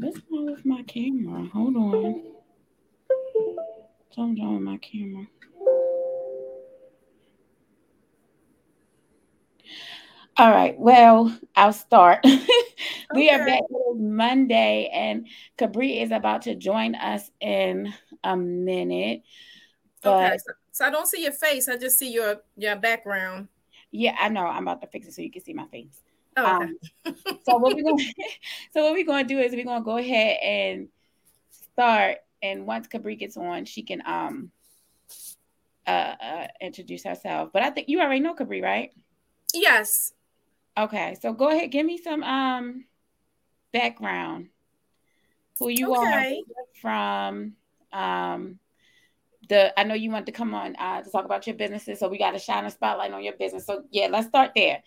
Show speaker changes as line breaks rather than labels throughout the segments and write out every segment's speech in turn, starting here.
What's wrong with my camera? Hold on. Something's wrong with my camera. All right. Well, I'll start. we are back on Monday, and Cabri is about to join us in a minute.
But okay, so, so, I don't see your face. I just see your your background.
Yeah, I know. I'm about to fix it so you can see my face. Oh, okay. um, so what we're going so what we're going to do is we're going to go ahead and start. And once Cabri gets on, she can um uh, uh introduce herself. But I think you already know Cabri, right?
Yes.
Okay, so go ahead, give me some um background. Who you okay. are from um the I know you want to come on uh, to talk about your businesses, so we got to shine a spotlight on your business. So yeah, let's start there.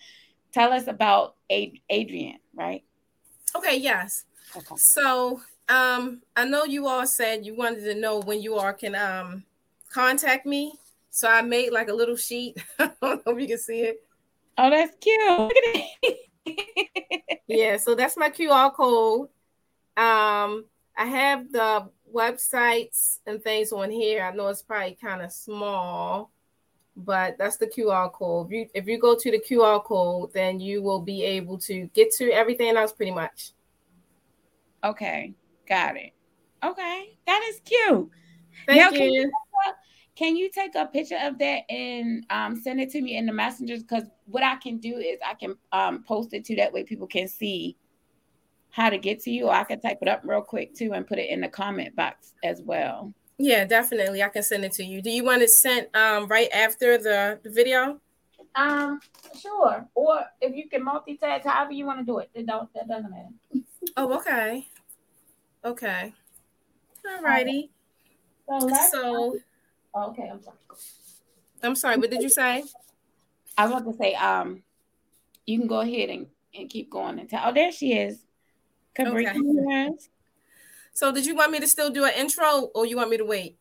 Tell us about Ad- Adrian, right?
Okay, yes. Okay. So um I know you all said you wanted to know when you all can um contact me. So I made like a little sheet. I don't know if you can see it.
Oh, that's cute. Look at it.
Yeah, so that's my QR code. Um, I have the websites and things on here. I know it's probably kind of small, but that's the QR code. If you if you go to the QR code, then you will be able to get to everything else pretty much.
Okay, got it. Okay, that is cute.
Thank now, you.
Can you take a picture of that and um, send it to me in the messengers? Because what I can do is I can um, post it to that way people can see how to get to you, or I can type it up real quick too and put it in the comment box as well.
Yeah, definitely. I can send it to you. Do you want it sent um, right after the, the video?
Um, sure. Or if you can multitask, however you want to do it, it don't that doesn't matter.
oh, okay. Okay. All righty. So, so
Oh, okay, I'm sorry.
I'm sorry. What did you say?
I want to say, um, you can go ahead and, and keep going and tell. Oh, there she is. Okay.
So, did you want me to still do an intro, or you want me to wait?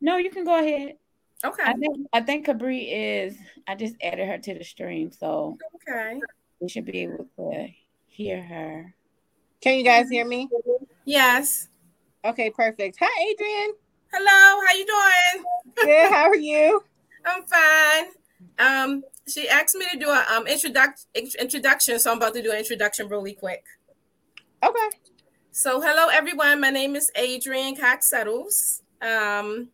No, you can go ahead.
Okay. I
think I think Cabri is. I just added her to the stream, so
okay,
we should be able to hear her.
Can you guys hear me?
Yes.
Okay, perfect. Hi, Adrian.
Hello, how you doing?
Good. How are you?
I'm fine. Um, she asked me to do a um introduction introduction, so I'm about to do an introduction really quick.
Okay.
So, hello everyone. My name is Adrian Cox Settles. Um,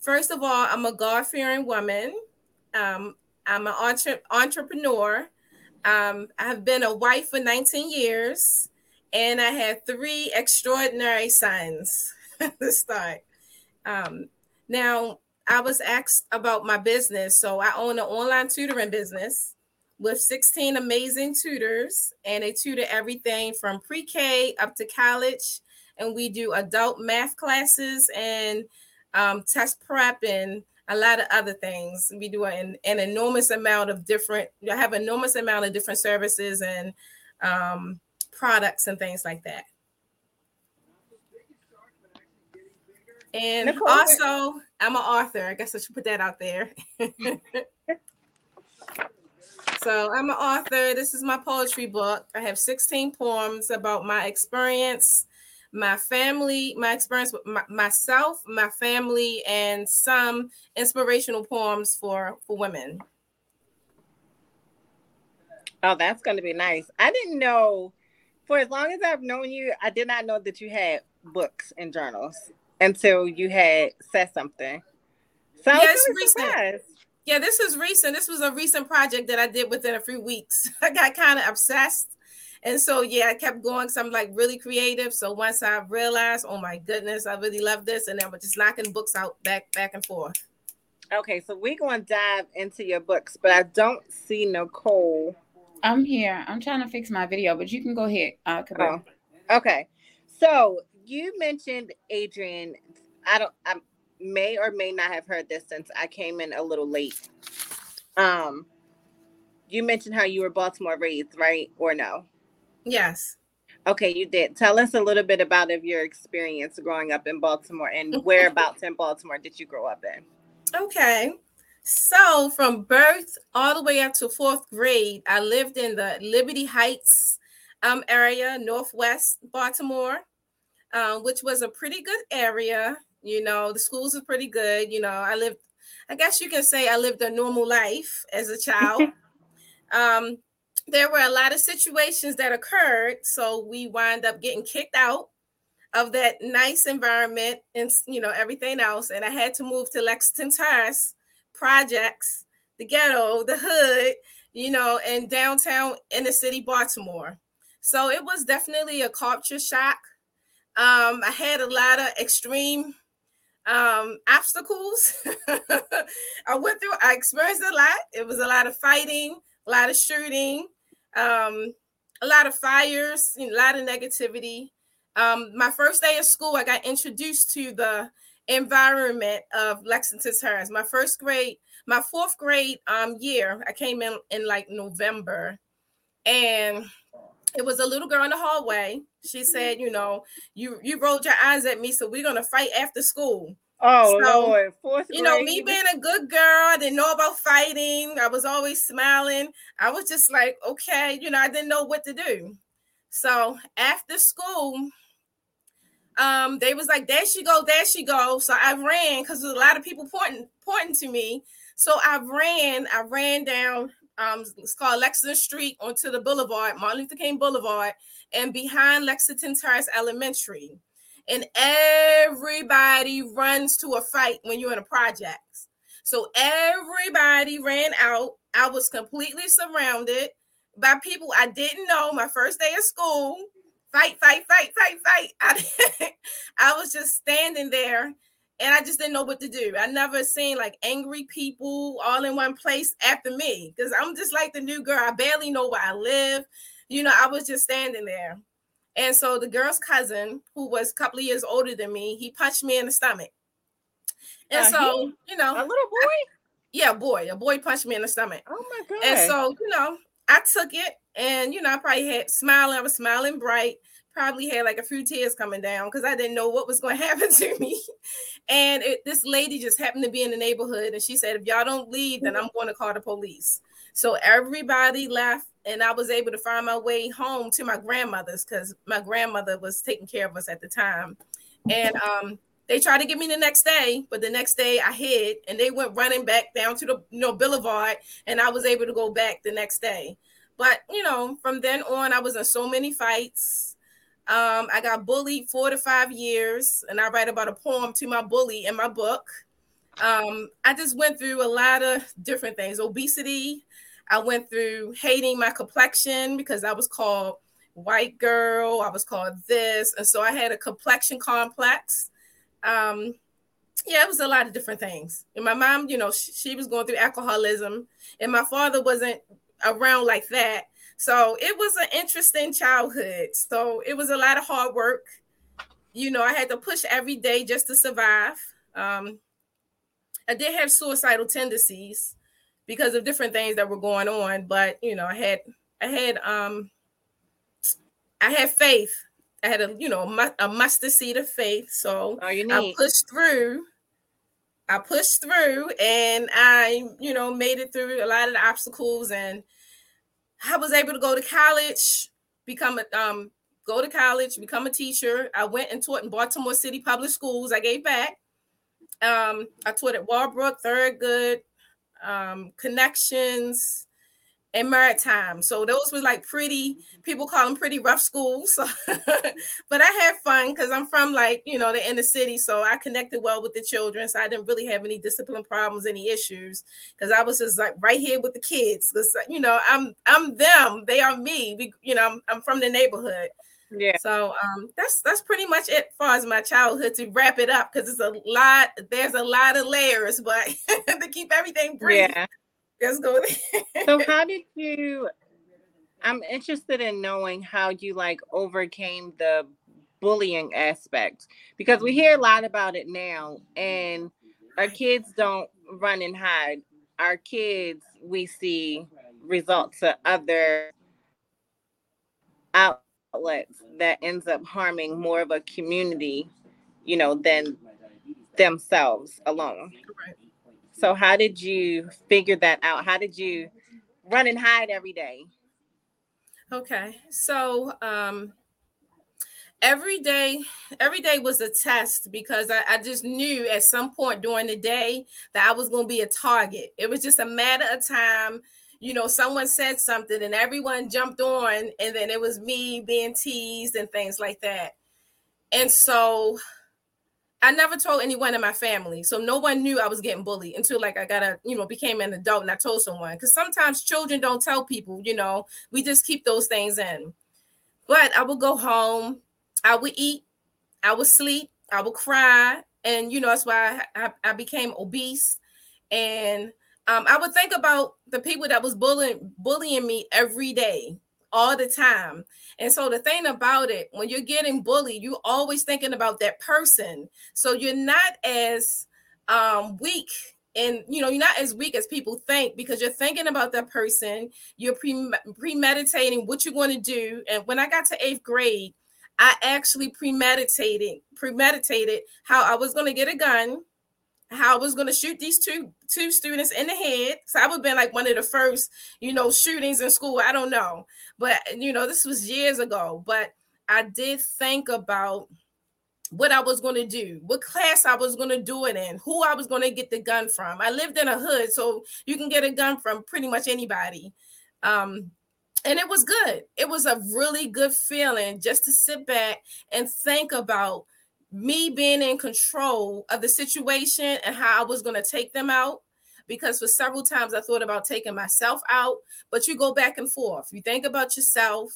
first of all, I'm a God-fearing woman. Um, I'm an entre- entrepreneur. Um, I have been a wife for 19 years, and I have three extraordinary sons to start. Um, now, I was asked about my business. So I own an online tutoring business with 16 amazing tutors, and they tutor everything from pre K up to college. And we do adult math classes and um, test prep and a lot of other things. We do an, an enormous amount of different, I have enormous amount of different services and um, products and things like that. And Nicole, also, I'm an author. I guess I should put that out there. so I'm an author. This is my poetry book. I have 16 poems about my experience, my family, my experience with my, myself, my family, and some inspirational poems for for women.
Oh, that's going to be nice. I didn't know. For as long as I've known you, I did not know that you had books and journals until you had said something.
So it's recent. Surprised. Yeah, this is recent. This was a recent project that I did within a few weeks. I got kind of obsessed. And so yeah, I kept going because I'm like really creative. So once I realized, oh my goodness, I really love this, and then we're just knocking books out back back and forth.
Okay, so we're gonna dive into your books, but I don't see Nicole.
I'm here. I'm trying to fix my video, but you can go ahead. Uh,
oh, okay. So you mentioned Adrian. I don't. I may or may not have heard this since I came in a little late. Um, you mentioned how you were Baltimore raised, right? Or no?
Yes.
Okay, you did. Tell us a little bit about of your experience growing up in Baltimore and whereabouts in Baltimore did you grow up in?
Okay. So from birth all the way up to fourth grade, I lived in the Liberty Heights um, area, Northwest Baltimore, uh, which was a pretty good area. You know, the schools were pretty good. You know, I lived, I guess you can say I lived a normal life as a child. um, there were a lot of situations that occurred. So we wind up getting kicked out of that nice environment and, you know, everything else. And I had to move to Lexington Terrace projects, the ghetto, the hood, you know, and downtown inner city Baltimore. So it was definitely a culture shock. Um, I had a lot of extreme um, obstacles. I went through, I experienced a lot. It was a lot of fighting, a lot of shooting, um, a lot of fires, a lot of negativity. Um, my first day of school, I got introduced to the environment of Lexington Terrace. My first grade, my fourth grade um, year, I came in in like November, and it was a little girl in the hallway. She said, "You know, you you rolled your eyes at me, so we're gonna fight after school."
Oh so, Lord, fourth
You know, me being a good girl, I didn't know about fighting. I was always smiling. I was just like, okay, you know, I didn't know what to do. So after school, um, they was like, there she go, there she go. So I ran because there's a lot of people pointing pointing to me. So I ran, I ran down um, it's called Lexington Street onto the Boulevard, Martin Luther King Boulevard, and behind Lexington Terrace Elementary. And everybody runs to a fight when you're in a project. So everybody ran out. I was completely surrounded by people I didn't know. My first day of school, fight, fight, fight, fight, fight. I, I was just standing there and I just didn't know what to do. I never seen like angry people all in one place after me because I'm just like the new girl. I barely know where I live. You know, I was just standing there. And so the girl's cousin, who was a couple of years older than me, he punched me in the stomach. And uh, so, he, you know,
a little boy? I,
yeah, boy, a boy punched me in the stomach.
Oh my God.
And so, you know, I took it and, you know, I probably had smiling. I was smiling bright probably had like a few tears coming down because I didn't know what was going to happen to me. And it, this lady just happened to be in the neighborhood, and she said, "If y'all don't leave, then I'm going to call the police." So everybody left, and I was able to find my way home to my grandmother's because my grandmother was taking care of us at the time. And um, they tried to get me the next day, but the next day I hid, and they went running back down to the you know boulevard, and I was able to go back the next day. But you know, from then on, I was in so many fights um, I got bullied four to five years, and I write about a poem to my bully in my book. Um, I just went through a lot of different things obesity. I went through hating my complexion because I was called white girl, I was called this. And so I had a complexion complex. Um, yeah, it was a lot of different things. And my mom, you know, she, she was going through alcoholism, and my father wasn't around like that. So it was an interesting childhood. So it was a lot of hard work. You know, I had to push every day just to survive. Um, I did have suicidal tendencies because of different things that were going on, but you know, I had I had um I had faith. I had a you know a mustard seed of faith. So
oh,
I pushed through. I pushed through and I, you know, made it through a lot of the obstacles and I was able to go to college, become a um, go to college, become a teacher. I went and taught in Baltimore City Public Schools. I gave back. Um, I taught at Walbrook, Thurgood, um, Connections, and maritime. So those were like pretty, people call them pretty rough schools. but I had fun because I'm from like, you know, the inner city. So I connected well with the children. So I didn't really have any discipline problems, any issues. Because I was just like right here with the kids. Because you know, I'm I'm them, they are me. We, you know, I'm, I'm from the neighborhood.
Yeah.
So um that's that's pretty much it as far as my childhood to wrap it up because it's a lot, there's a lot of layers, but to keep everything brief. Yeah Let's go there.
so how did you I'm interested in knowing how you like overcame the bullying aspect because we hear a lot about it now and our kids don't run and hide. Our kids we see results to other outlets that ends up harming more of a community, you know, than themselves alone. Right. So how did you figure that out? How did you run and hide every day?
Okay. So um every day, every day was a test because I, I just knew at some point during the day that I was going to be a target. It was just a matter of time. You know, someone said something and everyone jumped on, and then it was me being teased and things like that. And so I never told anyone in my family. So no one knew I was getting bullied until like I got a, you know, became an adult and I told someone. Because sometimes children don't tell people, you know, we just keep those things in. But I would go home, I would eat, I would sleep, I would cry. And, you know, that's why I, I, I became obese. And um, I would think about the people that was bullying bullying me every day all the time. And so the thing about it, when you're getting bullied, you're always thinking about that person. So you're not as um, weak and you know you're not as weak as people think because you're thinking about that person you're pre- premeditating what you're going to do and when i got to eighth grade i actually premeditated premeditated how i was going to get a gun how I was going to shoot these two two students in the head. So I would have been like one of the first, you know, shootings in school. I don't know, but you know, this was years ago. But I did think about what I was going to do, what class I was going to do it in, who I was going to get the gun from. I lived in a hood, so you can get a gun from pretty much anybody. Um, and it was good. It was a really good feeling just to sit back and think about me being in control of the situation and how I was going to take them out. Because for several times I thought about taking myself out, but you go back and forth. You think about yourself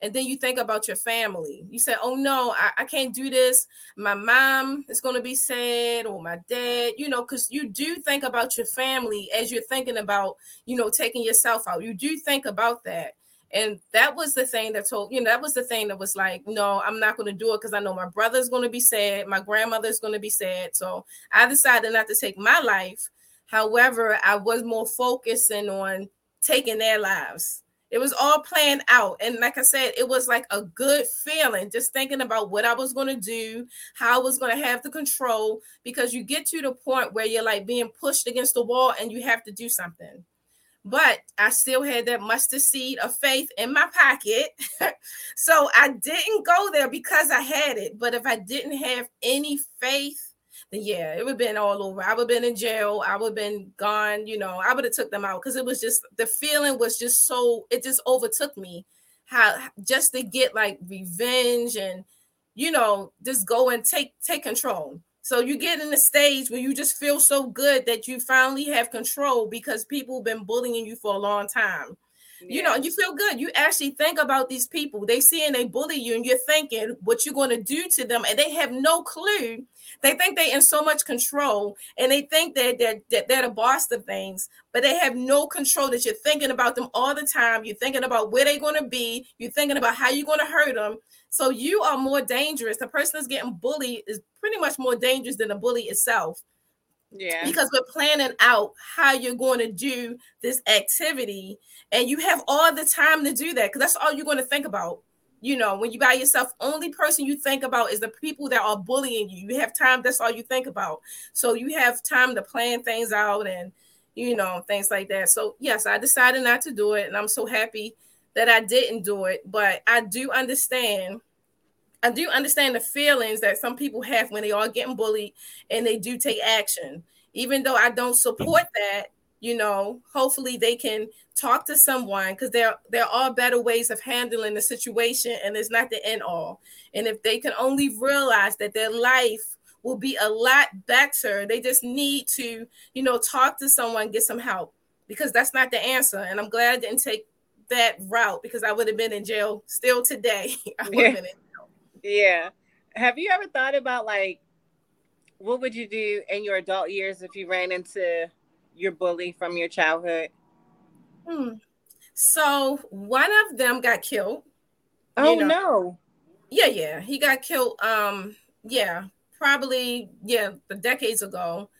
and then you think about your family. You say, Oh no, I, I can't do this. My mom is going to be sad, or my dad, you know, because you do think about your family as you're thinking about, you know, taking yourself out. You do think about that. And that was the thing that told, you know, that was the thing that was like, no, I'm not going to do it because I know my brother's going to be sad. My grandmother's going to be sad. So I decided not to take my life. However, I was more focusing on taking their lives. It was all planned out. And like I said, it was like a good feeling just thinking about what I was going to do, how I was going to have the control, because you get to the point where you're like being pushed against the wall and you have to do something but I still had that mustard seed of faith in my pocket. so I didn't go there because I had it. But if I didn't have any faith, then yeah, it would have been all over. I would have been in jail. I would have been gone. You know, I would have took them out because it was just the feeling was just so it just overtook me. How just to get like revenge and you know just go and take take control. So you get in the stage where you just feel so good that you finally have control because people have been bullying you for a long time. Yeah. You know, you feel good. You actually think about these people. They see and they bully you, and you're thinking what you're going to do to them, and they have no clue. They think they're in so much control, and they think that they're, that they're the boss of things, but they have no control. That you're thinking about them all the time. You're thinking about where they're going to be. You're thinking about how you're going to hurt them. So you are more dangerous. The person that's getting bullied is pretty much more dangerous than the bully itself. Yeah. Because we're planning out how you're going to do this activity and you have all the time to do that because that's all you're going to think about. You know, when you by yourself, only person you think about is the people that are bullying you. You have time, that's all you think about. So you have time to plan things out and you know, things like that. So yes, I decided not to do it and I'm so happy that I didn't do it, but I do understand. I do understand the feelings that some people have when they are getting bullied and they do take action. Even though I don't support that, you know, hopefully they can talk to someone because there there are better ways of handling the situation and it's not the end all. And if they can only realize that their life will be a lot better, they just need to, you know, talk to someone, get some help because that's not the answer. And I'm glad I didn't take that route because I would have been in jail still today.
yeah. yeah. Have you ever thought about like what would you do in your adult years if you ran into your bully from your childhood?
Hmm. So one of them got killed.
Oh you know. no.
Yeah, yeah. He got killed um yeah, probably yeah, the decades ago.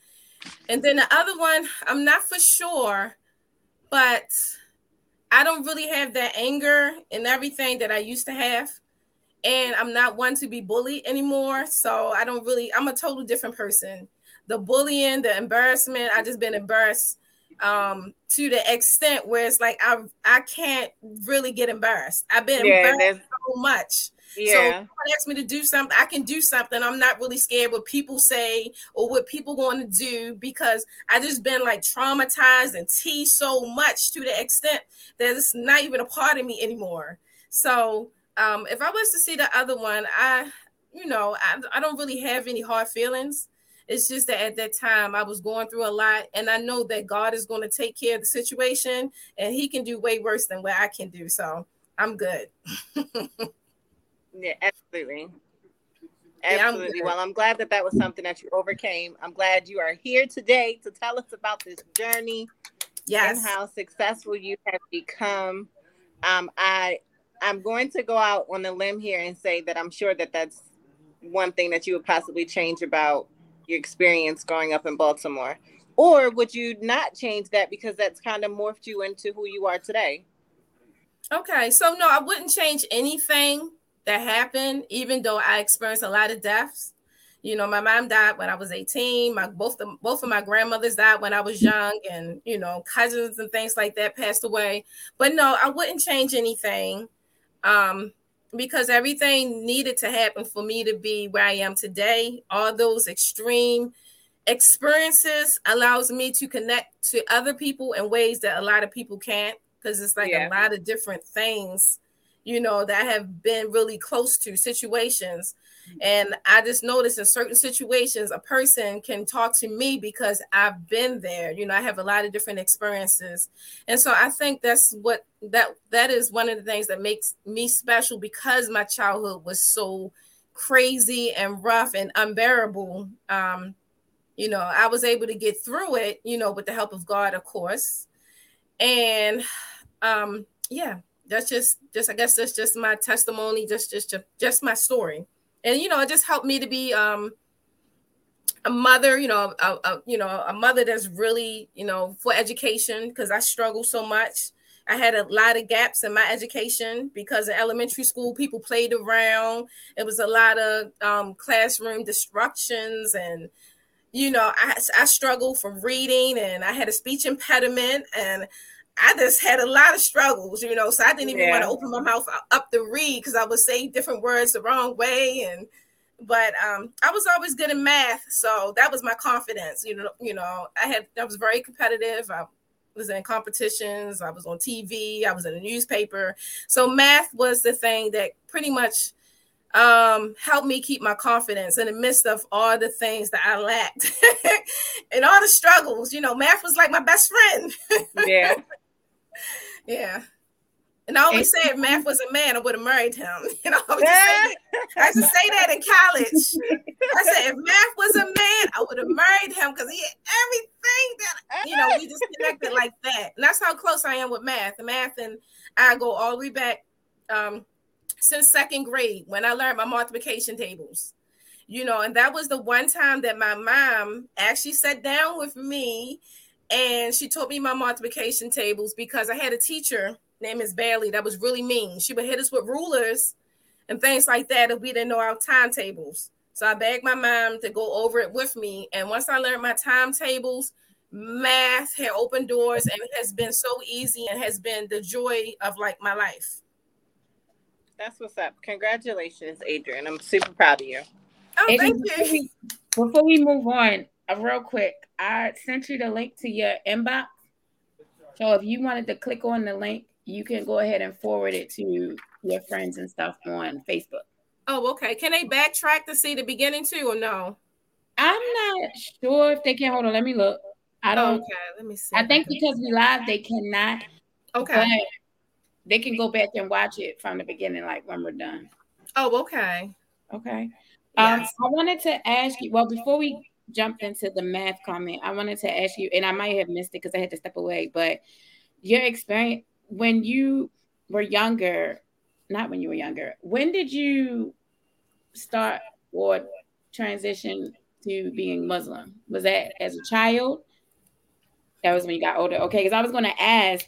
And then the other one, I'm not for sure, but I don't really have that anger and everything that I used to have. And I'm not one to be bullied anymore. So I don't really, I'm a total different person. The bullying, the embarrassment, I just been embarrassed um to the extent where it's like I I can't really get embarrassed. I've been yeah, embarrassed so much. Yeah. So if ask me to do something, I can do something. I'm not really scared what people say or what people going to do because I just been like traumatized and teased so much to the extent that it's not even a part of me anymore. So um, if I was to see the other one, I, you know, I, I don't really have any hard feelings. It's just that at that time I was going through a lot, and I know that God is going to take care of the situation, and He can do way worse than what I can do. So I'm good.
yeah, absolutely. Absolutely. Yeah, well, I'm glad that that was something that you overcame. I'm glad you are here today to tell us about this journey yes. and how successful you have become. Um, I I'm going to go out on a limb here and say that I'm sure that that's one thing that you would possibly change about your experience growing up in Baltimore? Or would you not change that because that's kind of morphed you into who you are today?
Okay, so no, I wouldn't change anything that happened, even though I experienced a lot of deaths. You know, my mom died when I was 18. My both the both of my grandmothers died when I was young, and you know, cousins and things like that passed away. But no, I wouldn't change anything. Um, because everything needed to happen for me to be where I am today. All those extreme experiences allows me to connect to other people in ways that a lot of people can't because it's like yeah. a lot of different things you know that have been really close to situations and I just noticed in certain situations, a person can talk to me because I've been there. You know, I have a lot of different experiences. And so I think that's what that that is one of the things that makes me special because my childhood was so crazy and rough and unbearable. Um, you know, I was able to get through it, you know, with the help of God, of course. And um, yeah, that's just just I guess that's just my testimony, just just just my story. And you know it just helped me to be um a mother you know a, a you know a mother that's really you know for education because i struggle so much. I had a lot of gaps in my education because in elementary school people played around. It was a lot of um, classroom disruptions and you know I, I struggled from reading and i had a speech impediment and I just had a lot of struggles, you know, so I didn't even yeah. want to open my mouth up to read because I would say different words the wrong way. And but um, I was always good in math, so that was my confidence. You know, you know, I had I was very competitive. I was in competitions. I was on TV. I was in a newspaper. So math was the thing that pretty much um helped me keep my confidence in the midst of all the things that I lacked and all the struggles. You know, math was like my best friend. yeah. Yeah. And I always say if math was a man, I would have married him. You know, I used, I used to say that in college. I said if math was a man, I would have married him because he had everything that you know, we just connected like that. And that's how close I am with math. Math and I go all the way back um, since second grade when I learned my multiplication tables. You know, and that was the one time that my mom actually sat down with me and she taught me my multiplication tables because I had a teacher named Miss Bailey that was really mean. She would hit us with rulers and things like that if we didn't know our timetables. So I begged my mom to go over it with me. And once I learned my timetables, math had opened doors and it has been so easy and has been the joy of like my life.
That's what's up. Congratulations, Adrian. I'm super proud of you.
Oh, Adrian,
thank you. Before we, before we move on, uh, real quick, I sent you the link to your inbox. So if you wanted to click on the link, you can go ahead and forward it to your friends and stuff on Facebook.
Oh, okay. Can they backtrack to see the beginning too, or no?
I'm not sure if they can. Hold on, let me look. I don't. Okay, let me see. I think because we live, they cannot. Okay. they can go back and watch it from the beginning, like when we're done.
Oh, okay.
Okay. Yes. Um, I wanted to ask you. Well, before we jumped into the math comment, I wanted to ask you, and I might have missed it because I had to step away, but your experience when you were younger, not when you were younger, when did you start or transition to being Muslim? Was that as a child? That was when you got older. Okay, because I was going to ask,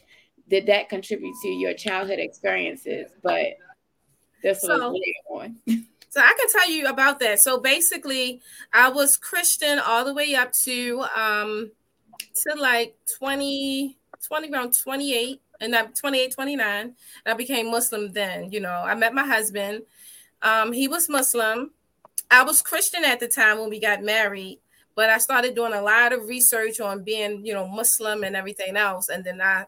did that contribute to your childhood experiences? But this so, was later on.
So I can tell you about that. So basically, I was Christian all the way up to um, to like 20, 20 around 28 and I'm 28, 29. And I became Muslim then. You know, I met my husband. Um, he was Muslim. I was Christian at the time when we got married, but I started doing a lot of research on being, you know, Muslim and everything else. And then I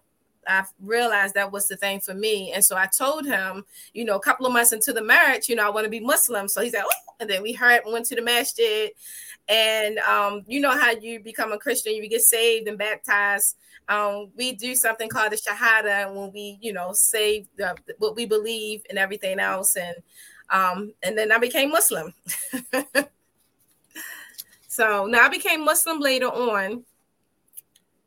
I realized that was the thing for me. And so I told him, you know, a couple of months into the marriage, you know, I want to be Muslim. So he said, oh. and then we heard, went to the masjid. And um, you know how you become a Christian, you get saved and baptized. Um, we do something called the Shahada when we, you know, say the, what we believe and everything else. And um, and then I became Muslim. so now I became Muslim later on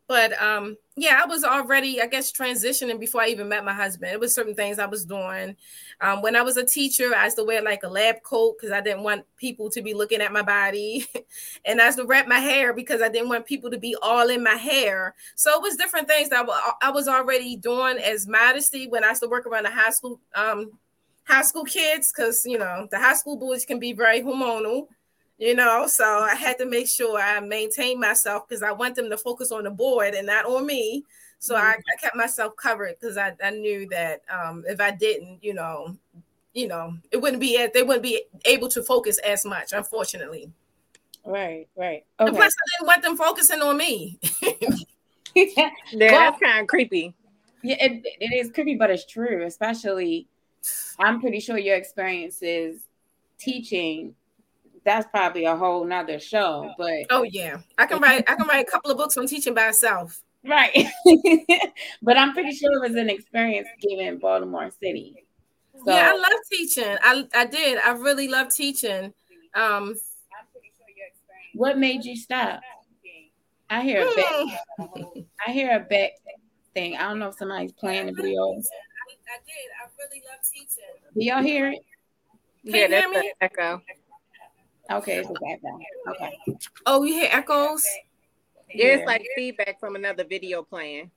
but um yeah i was already i guess transitioning before i even met my husband. It was certain things i was doing. Um, when i was a teacher i used to wear like a lab coat because i didn't want people to be looking at my body. And i used to wrap my hair because i didn't want people to be all in my hair. So it was different things that i was already doing as modesty when i used to work around the high school um high school kids because you know the high school boys can be very hormonal you know? So i had to make sure i maintain myself because i want them to focus on the board and not on me. So mm-hmm. I, I, kept myself covered because I, I knew that um, if i didn't you know you know it wouldn't be they wouldn't be able to focus as much unfortunately.
Right right.
Okay. plus i didn't want them focusing on me.
Yeah that's kind of creepy.
Yeah it, it is creepy but it's true especially i'm pretty sure your experiences teaching that's probably a whole nother show. But
oh yeah, I can write I can write a couple of books on teaching by itself.
Right, but I'm pretty sure it was an experience given Baltimore City.
So, yeah, I love teaching. I I did. I really love teaching. Um,
what made you stop? I hear a back. Hmm. I hear a back thing. I don't know if somebody's playing the video. I, I
did. I really love teaching.
Do y'all hear it?
Can yeah, that's an echo.
Okay, it's Okay.
Oh, you hear echoes?
Yeah, it's like feedback from another video playing.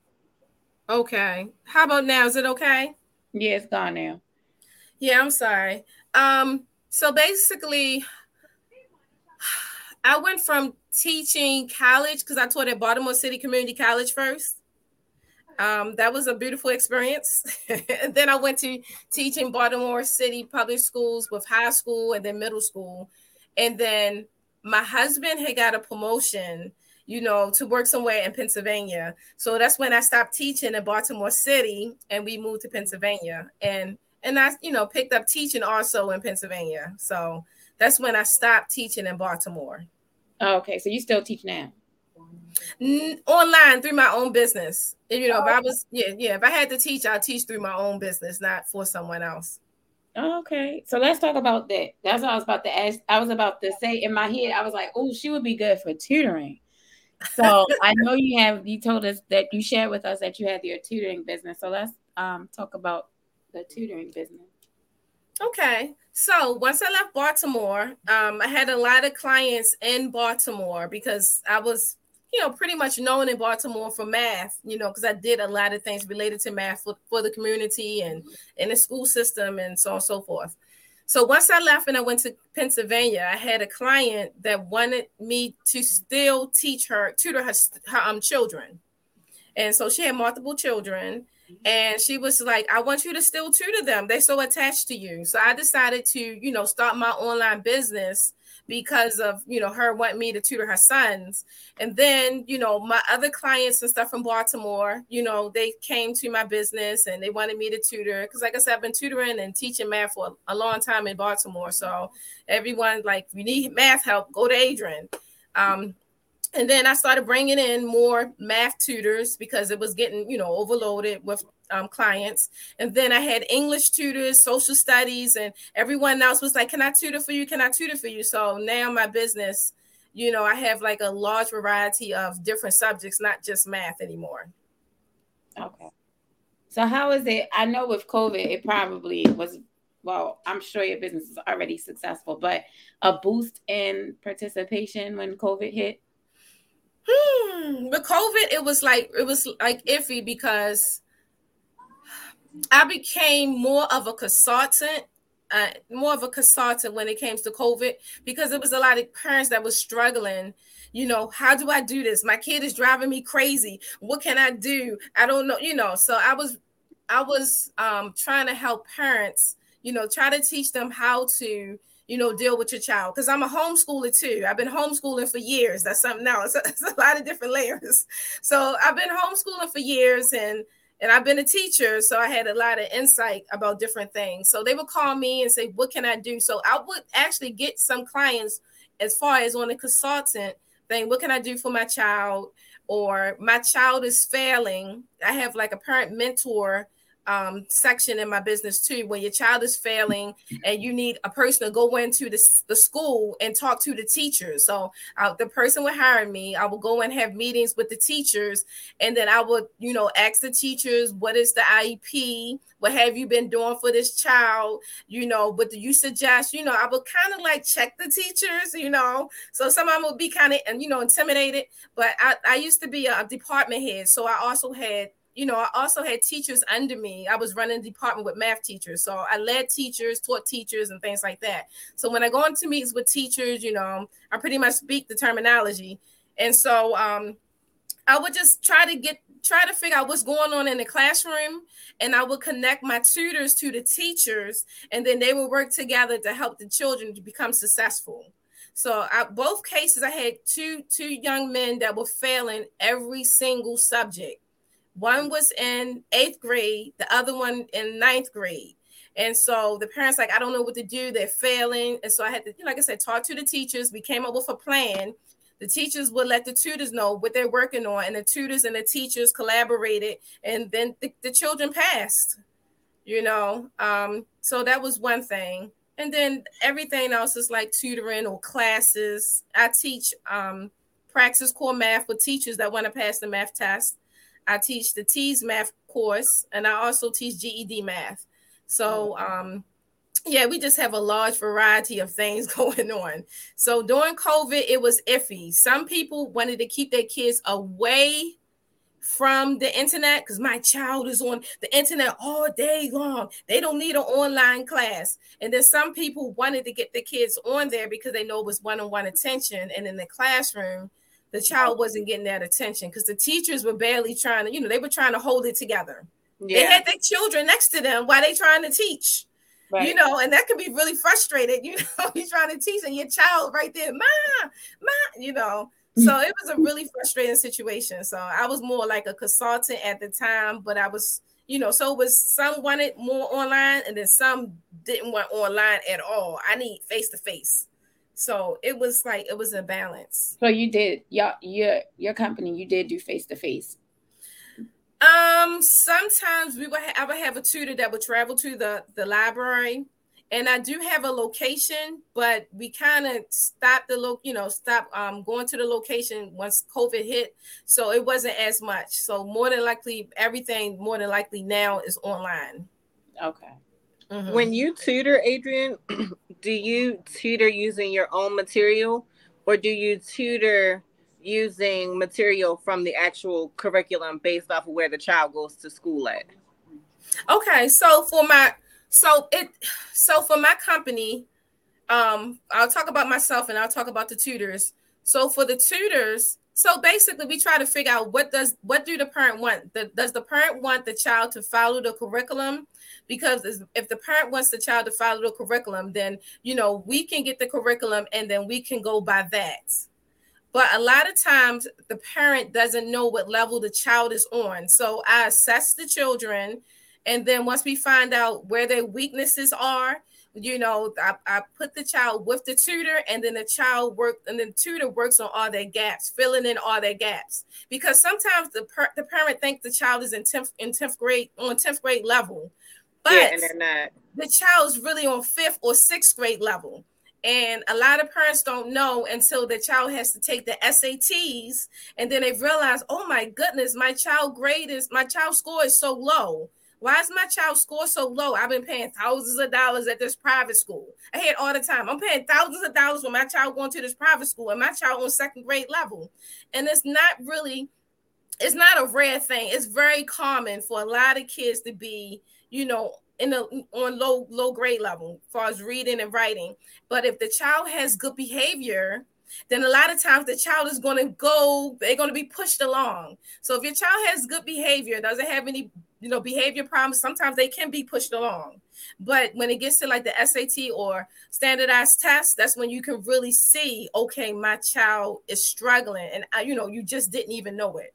Okay. How about now? Is it okay?
Yeah, it's gone now.
Yeah, I'm sorry. Um, so basically, I went from teaching college because I taught at Baltimore City Community College first. Um, that was a beautiful experience. then I went to teaching Baltimore City public schools with high school and then middle school. And then my husband had got a promotion, you know, to work somewhere in Pennsylvania. So that's when I stopped teaching in Baltimore City and we moved to Pennsylvania. And and I, you know, picked up teaching also in Pennsylvania. So that's when I stopped teaching in Baltimore.
Oh, okay, so you still teach now?
Online through my own business. You know, oh, if I was, yeah, yeah. If I had to teach, I'll teach through my own business, not for someone else.
Okay, so let's talk about that. That's what I was about to ask. I was about to say in my head, I was like, "Oh, she would be good for tutoring." So I know you have. You told us that you shared with us that you had your tutoring business. So let's um, talk about the tutoring business.
Okay, so once I left Baltimore, um, I had a lot of clients in Baltimore because I was you know, pretty much known in Baltimore for math, you know, because I did a lot of things related to math for, for the community and in the school system and so on and so forth. So once I left and I went to Pennsylvania, I had a client that wanted me to still teach her, tutor her, her um, children. And so she had multiple children. And she was like, I want you to still tutor them. They're so attached to you. So I decided to, you know, start my online business because of you know her wanting me to tutor her sons. And then you know my other clients and stuff from baltimore you know they came to my business and they wanted me to tutor. Because like i said i've been tutoring and teaching math for a long time in baltimore. So everyone like you need math help go to adrian. Um, and then I started bringing in more math tutors because it was getting, you know, overloaded with um, clients. And then I had English tutors, social studies, and everyone else was like, Can I tutor for you? Can I tutor for you? So now my business, you know, I have like a large variety of different subjects, not just math anymore.
Okay. So, how is it? I know with COVID, it probably was, well, I'm sure your business is already successful, but a boost in participation when COVID hit?
Hmm. With COVID, it was like it was like iffy because I became more of a consultant uh, more of a consultant when it came to COVID because there was a lot of parents that was struggling. You know, how do I do this? My kid is driving me crazy. What can I do? I don't know. You know, so I was, I was um, trying to help parents. You know, try to teach them how to you know, deal with your child. Because I'm a homeschooler too. I've been homeschooling for years. That's something else. It's a lot of different layers. So I've been homeschooling for years and and I've been a teacher, so I had a lot of insight about different things. So they would call me and say, "What can I do?" So I would actually get some clients as far as on a consultant thing. What can I do for my child? Or my child is failing. I have like a parent mentor um, section in my business too, when your child is failing and you need a person to go into the, the school and talk to the teachers. So uh, the person would hire me. I will go and have meetings with the teachers, and then I would, you know, ask the teachers, what is the IEP? What have you been doing for this child? You know, what do you suggest? You know, I would kind of like check the teachers, you know. So some of them would be kind of, and you know, intimidated. But I, I used to be a department head, so I also had you know, I also had teachers under me. I was running department with math teachers. So I led teachers, taught teachers, and things like that. So when I go into meetings with teachers, you know, I pretty much speak the terminology. And so um, I would just try to get try to figure out what's going on in the classroom and I would connect my tutors to the teachers and then they would work together to help the children to become successful. So I, both cases I had two two young men that were failing every single subject one was in eighth grade, the other one in ninth grade. And so the parents like, I don't know what to do. They're failing. And so I had to, like I said, talk to the teachers. We came up with a plan. The teachers would let the tutors know what they're working on, and the tutors and the teachers collaborated, and then the, the children passed. You know, um, so that was one thing. And then everything else is like tutoring or classes. I teach um, Praxis core math with teachers that want to pass the math test. I teach the TEAS math course, and I also teach GED math. So, um, yeah, we just have a large variety of things going on. So during COVID, it was iffy. Some people wanted to keep their kids away from the internet because my child is on the internet all day long. They don't need an online class. And then some people wanted to get the kids on there because they know it was one on one attention. And in the classroom, the child wasn't getting that attention because the teachers were barely trying to, you know, they were trying to hold it together. Yeah. They had their children next to them while they trying to teach. Right. You know, and that could be really frustrated. You know, you're trying to teach and your child right there, ma, ma, you know. Mm. So it was a really frustrating situation. So I was more like a consultant at the time, but I was, you know, so it was some wanted more online and then some didn't want online at all. I need face to face. So it was like it was a balance.
So you did your your your company you did do face to face.
Um, sometimes we would ha- I would have a tutor that would travel to the the library, and I do have a location, but we kind of stopped the look, you know, stop um going to the location once COVID hit, so it wasn't as much. So more than likely, everything more than likely now is online.
Okay.
Mm-hmm. When you tutor, Adrian, do you tutor using your own material or do you tutor using material from the actual curriculum based off of where the child goes to school at?
Okay, so for my so it so for my company, um, I'll talk about myself and I'll talk about the tutors. So for the tutors, so basically, we try to figure out what does what do the parent want? The, does the parent want the child to follow the curriculum? Because if the parent wants the child to follow the curriculum, then you know we can get the curriculum and then we can go by that. But a lot of times, the parent doesn't know what level the child is on. So I assess the children, and then once we find out where their weaknesses are, you know, I, I put the child with the tutor, and then the child work, and the tutor works on all their gaps, filling in all their gaps. Because sometimes the per, the parent thinks the child is in tenth in tenth grade on tenth grade level, but yeah, and they're not. The child's really on fifth or sixth grade level. And a lot of parents don't know until the child has to take the SATs, and then they realize, oh my goodness, my child grade is my child score is so low. Why is my child score so low? I've been paying thousands of dollars at this private school. I hear it all the time. I'm paying thousands of dollars for my child going to this private school and my child on second grade level. And it's not really, it's not a rare thing. It's very common for a lot of kids to be, you know, in the on low low grade level as far as reading and writing. But if the child has good behavior, then a lot of times the child is going to go, they're going to be pushed along. So if your child has good behavior, doesn't have any, you know, behavior problems, sometimes they can be pushed along. But when it gets to like the SAT or standardized tests, that's when you can really see, okay, my child is struggling, and I, you know, you just didn't even know it.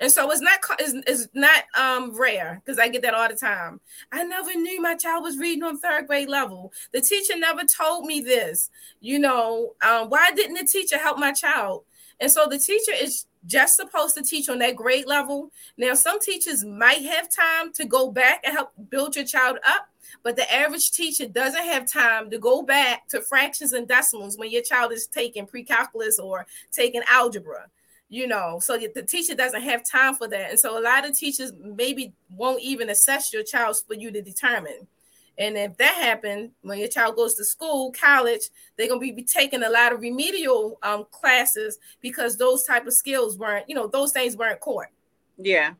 And so it's not it's, it's not um rare because I get that all the time. I never knew my child was reading on third grade level. The teacher never told me this. You know, um, why didn't the teacher help my child? And so the teacher is just supposed to teach on that grade level. Now, some teachers might have time to go back and help build your child up, but the average teacher doesn't have time to go back to fractions and decimals when your child is taking pre-calculus or taking algebra you know so the teacher doesn't have time for that. And so a lot of teachers maybe won't even assess your child for you to determine. And if that happened when your child goes to school college they're going to be taking a lot of remedial um, classes because those type of skills weren't you know those things weren't caught.
Yeah.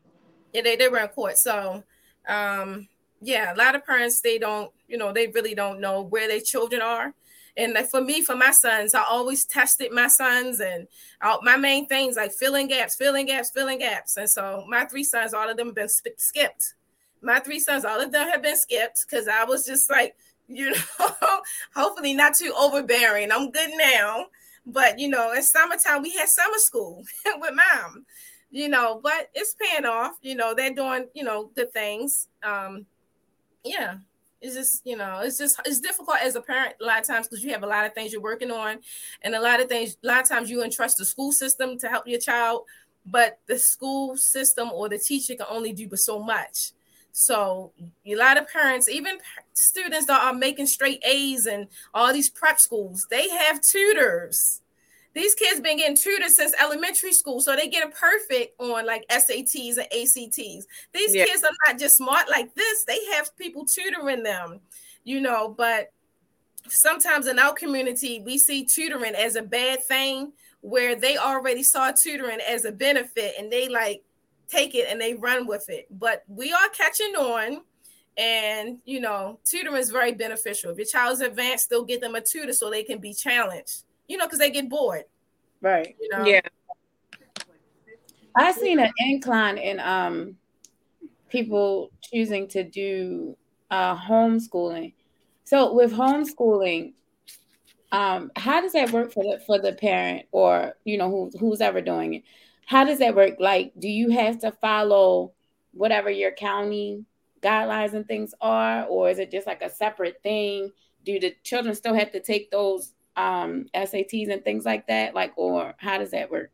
Yeah they, they weren't caught. So um yeah a lot of parents they don't you know they really don't know where their children are and like for me, for my sons, I always tested my sons and uh, my main things like filling gaps, filling gaps, filling gaps. And so my three sons, all of them have been skipped. My three sons, all of them have been skipped because I was just like, you know, hopefully not too overbearing. I'm good now. But you know, in summertime we had summer school with mom, you know, but it's paying off. You know, they're doing, you know, good things. Um, yeah, it's just you know it's just it's difficult as a parent a lot of times because you have a lot of things you're working on and a lot of things a lot of times you entrust the school system to help your child but the school system or the teacher can only do but so much. So a lot of parents even students that are making straight a's and all these prep schools they have tutors these kids been getting tutored since elementary school, so they get a perfect on like SATs and ACTs. These yeah. kids are not just smart like this; they have people tutoring them, you know. But sometimes in our community, we see tutoring as a bad thing, where they already saw tutoring as a benefit, and they like take it and they run with it. But we are catching on. And you know, tutoring is very beneficial. If your child's advanced, still get them a tutor so they can be challenged you know, because they get bored.
Right.
You know?
Yeah.
I've seen an incline in um people choosing to do uh homeschooling. So with homeschooling, um, how does that work for the for the parent or you know who who's ever doing it? How does that work? Like, do you have to follow whatever your county guidelines and things are, or is it just like a separate thing? Do the children still have to take those um, SATs and things like that? Like, or how does that work?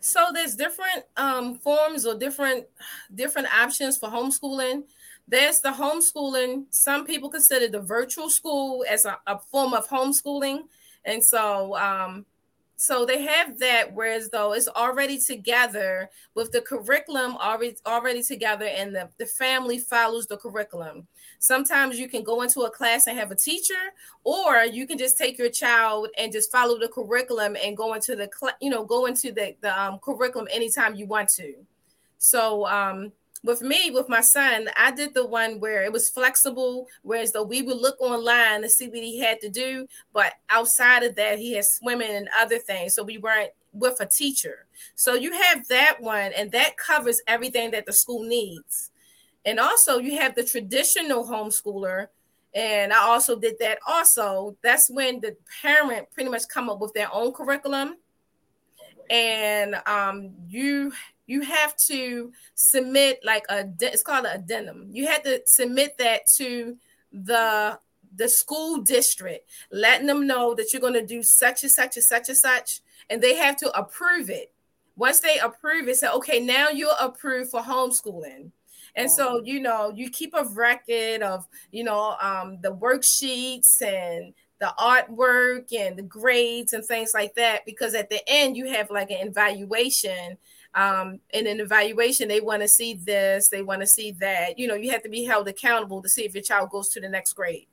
So there's different um, forms or different different options for homeschooling. There's the homeschooling. Some people consider the virtual school as a, a form of homeschooling, and so um, so they have that whereas though it's already together with the curriculum already already together and the, the family follows the curriculum sometimes you can go into a class and have a teacher or you can just take your child and just follow the curriculum and go into the you know go into the, the um, curriculum anytime you want to so um, with me, with my son, I did the one where it was flexible, whereas though we would look online to see what he had to do, but outside of that, he had swimming and other things. So we weren't with a teacher. So you have that one, and that covers everything that the school needs. And also, you have the traditional homeschooler, and I also did that. Also, that's when the parent pretty much come up with their own curriculum, and um, you you have to submit like a it's called an addendum. You have to submit that to the the school district, letting them know that you're going to do such and such and such and such, and they have to approve it. Once they approve it, say, okay, now you're approved for homeschooling. And so, you know, you keep a record of, you know, um, the worksheets and the artwork and the grades and things like that, because at the end you have like an evaluation um, in an evaluation, they want to see this, they want to see that. You know, you have to be held accountable to see if your child goes to the next grade.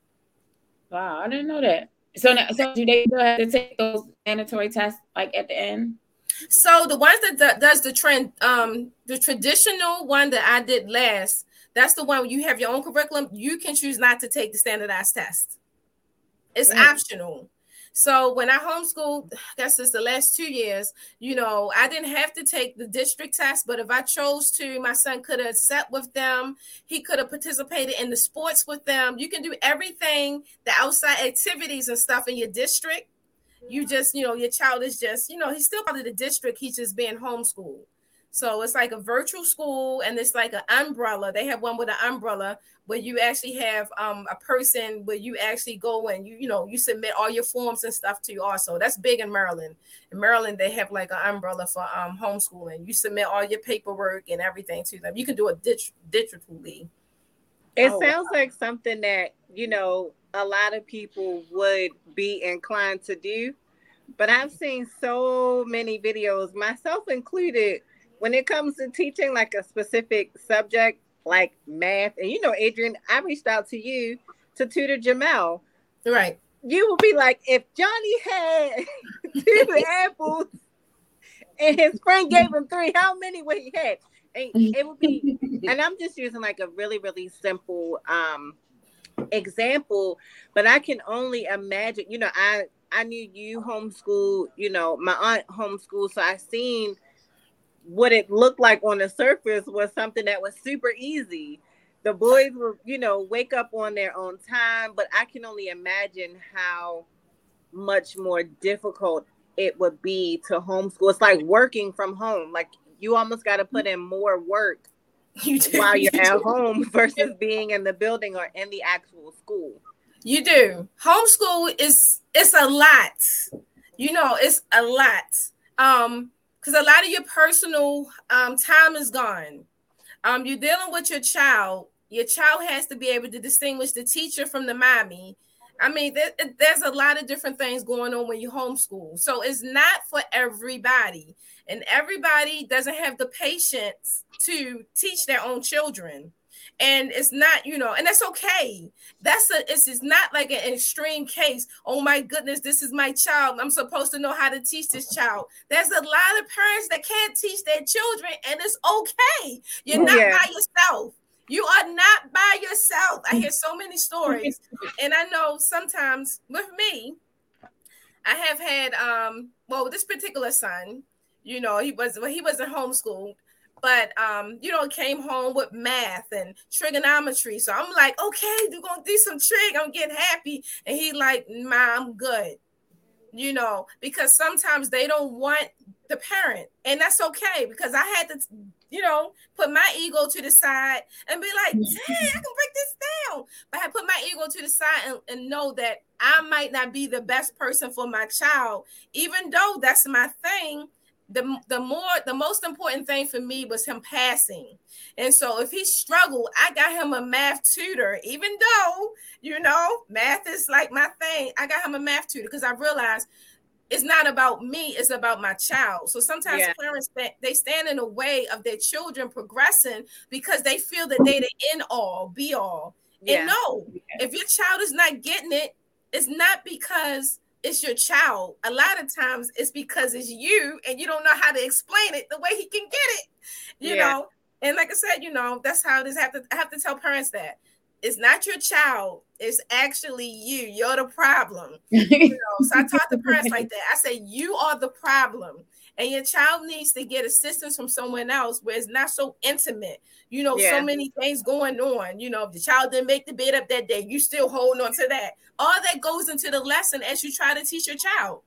Wow, I didn't know that. So, now, so do they still have to take those mandatory tests like at the end?
So the ones that does the trend, um, the traditional one that I did last, That's the one you have your own curriculum. You can choose not to take the standardized test. It's optional. So when I homeschooled, I guess it's the last two years, you know, I didn't have to take the district test, but if I chose to, my son could have sat with them. He could have participated in the sports with them. You can do everything, the outside activities and stuff in your district. You just, you know, your child is just, you know, he's still part of the district. He's just being homeschooled. So it's like a virtual school and it's like an umbrella. They have one with an umbrella where you actually have um, a person where you actually go and you you know you submit all your forms and stuff to you also. That's big in Maryland. In Maryland, they have like an umbrella for um, homeschooling. You submit all your paperwork and everything to them. You can do it dig- digitally.
It oh, sounds wow. like something that you know a lot of people would be inclined to do. But I've seen so many videos, myself included, when it comes to teaching like a specific subject like math, and you know, Adrian, I reached out to you to tutor Jamel.
Right.
You would be like, if Johnny had two apples and his friend gave him three, how many would he have? And it would be, and I'm just using like a really, really simple um example, but I can only imagine, you know, I I knew you homeschool, you know, my aunt homeschool, so I seen what it looked like on the surface was something that was super easy. The boys will, you know, wake up on their own time, but I can only imagine how much more difficult it would be to homeschool. It's like working from home. Like you almost got to put in more work you while you're you at do. home versus being in the building or in the actual school.
You do. Homeschool is it's a lot. You know, it's a lot. Um because a lot of your personal um, time is gone. Um, you're dealing with your child. Your child has to be able to distinguish the teacher from the mommy. I mean, there, there's a lot of different things going on when you homeschool. So it's not for everybody. And everybody doesn't have the patience to teach their own children. And it's not you know and that's okay. That's a it's, it's not like an extreme case. Oh my goodness this is my child. I'm supposed to know how to teach this child. There's a lot of parents that can't teach their children and it's okay. You're not yeah. by yourself. You are not by yourself. I hear so many stories. And i know sometimes with me i have had um well this particular son you know he was well, he wasn't homeschooled but um, you know, came home with math and trigonometry. So I'm like, okay, you're gonna do some trig. I'm getting happy. And he like, mom, I'm good. You know, because sometimes they don't want the parent, and that's okay because I had to, you know, put my ego to the side and be like, dang, I can break this down. But I put my ego to the side and, and know that I might not be the best person for my child, even though that's my thing the the more the most important thing for me was him passing. And so if he struggled, I got him a math tutor, even though you know math is like my thing. I got him a math tutor because I realized it's not about me, it's about my child. So sometimes yeah. parents they stand in the way of their children progressing because they feel that they the end all, be all. Yeah. And no, yeah. if your child is not getting it, it's not because it's your child. A lot of times it's because it's you and you don't know how to explain it the way he can get it, you yeah. know. And like I said, you know, that's how it is. I have to I have to tell parents that it's not your child, it's actually you. You're the problem. you know, so I talk to parents like that. I say, you are the problem and your child needs to get assistance from someone else where it's not so intimate. You know, yeah. so many things going on. You know, if the child didn't make the bed up that day, you still holding on to that. All that goes into the lesson as you try to teach your child.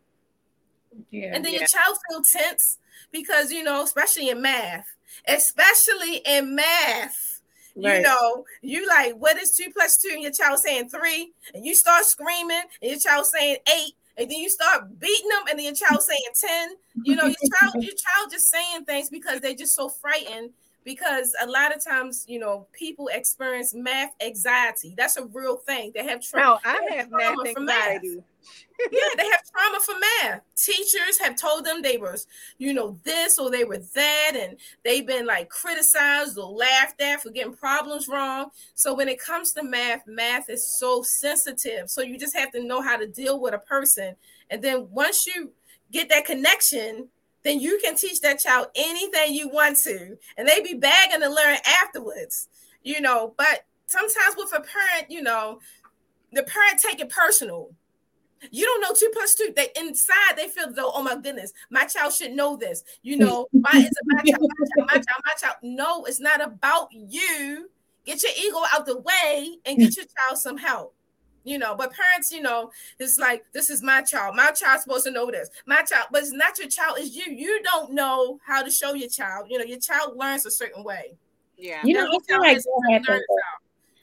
Yeah, and then yeah. your child feel tense because you know, especially in math, especially in math. Right. You know, you like what is two plus two, and your child saying three, and you start screaming, and your child saying eight, and then you start beating them, and then your child saying 10. You know, your child, your child just saying things because they're just so frightened. Because a lot of times, you know, people experience math anxiety. That's a real thing. They have
trauma. No, I have math anxiety. Math
yeah, they have trauma for math. Teachers have told them they were, you know, this or they were that, and they've been like criticized or laughed at for getting problems wrong. So when it comes to math, math is so sensitive. So you just have to know how to deal with a person. And then once you get that connection, then you can teach that child anything you want to, and they be bagging to learn afterwards you know, but sometimes with a parent, you know, the parent take it personal. You don't know two plus two. They inside they feel though, oh my goodness, my child should know this. You know, why is it my child, my child, my child, my child? No, it's not about you. Get your ego out the way and get your child some help. You know, but parents, you know, it's like this is my child. My child's supposed to know this. My child, but it's not your child, it's you. You don't know how to show your child. You know, your child learns a certain way.
Yeah. You know, I feel like that happens.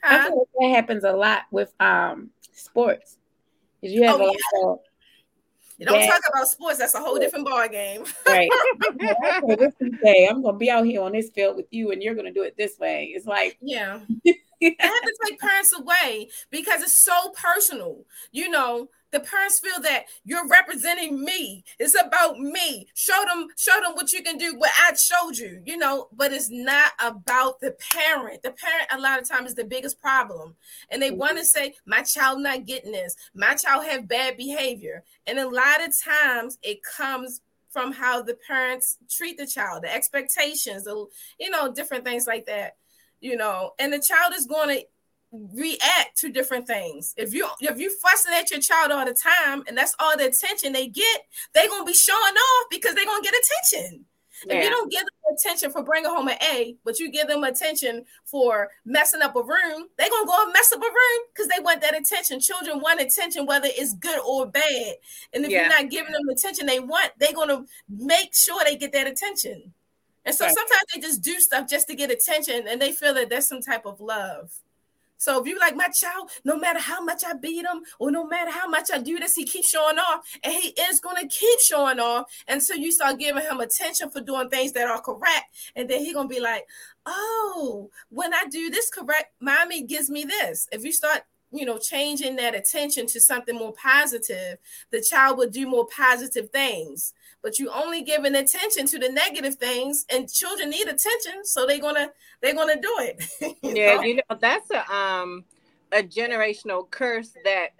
Huh? I feel like that happens a lot with um sports. You have oh, a lot yeah. of
you don't talk about sports. That's a whole different ball game.
right. okay, I'm gonna be out here on this field with you, and you're gonna do it this way. It's like,
yeah, I have to take parents away because it's so personal. You know, the parents feel that you're representing me. It's about me. Show them, show them what you can do, what I showed you, you know, but it's not about the parent. The parent a lot of times is the biggest problem. And they mm-hmm. want to say, my child not getting this, my child have bad behavior. And a lot of times it comes from how the parents treat the child, the expectations, the, you know, different things like that, you know, and the child is going to react to different things. If you if you fussing at your child all the time and that's all the attention they get, they're gonna be showing off because they're gonna get attention. Yeah. If you don't give them attention for bringing home an A, but you give them attention for messing up a room, they're gonna go and mess up a room because they want that attention. Children want attention, whether it's good or bad. And if yeah. you're not giving them attention they want, they're gonna make sure they get that attention. And so right. sometimes they just do stuff just to get attention and they feel that that's some type of love. So if you like my child, no matter how much I beat him or no matter how much I do this, he keeps showing off and he is going to keep showing off until you start giving him attention for doing things that are correct. And then he going to be like, oh, when I do this correct, mommy gives me this. If you start you know, changing that attention to something more positive, the child will do more positive things. But you only giving attention to the negative things, and children need attention, so they're gonna they're gonna do it.
yeah, know? you know that's a um a generational curse that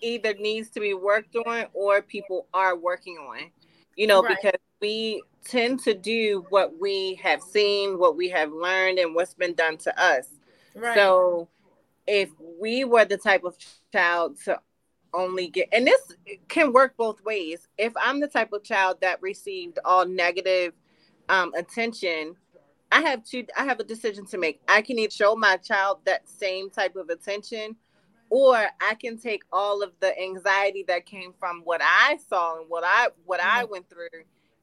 either needs to be worked on or people are working on. You know, right. because we tend to do what we have seen, what we have learned, and what's been done to us. Right. So if we were the type of child to only get and this can work both ways if i'm the type of child that received all negative um, attention i have two i have a decision to make i can either show my child that same type of attention or i can take all of the anxiety that came from what i saw and what i what mm-hmm. i went through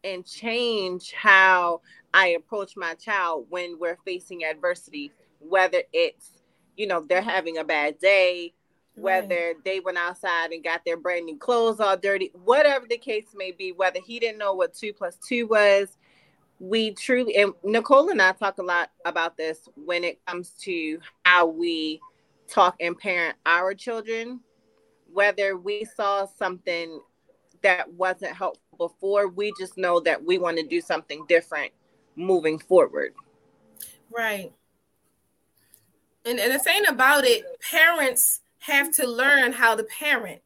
and change how i approach my child when we're facing adversity whether it's you know, they're having a bad day, whether right. they went outside and got their brand new clothes all dirty, whatever the case may be, whether he didn't know what two plus two was. We truly, and Nicole and I talk a lot about this when it comes to how we talk and parent our children, whether we saw something that wasn't helpful before, we just know that we want to do something different moving forward.
Right. And, and the thing about it, parents have to learn how to parent.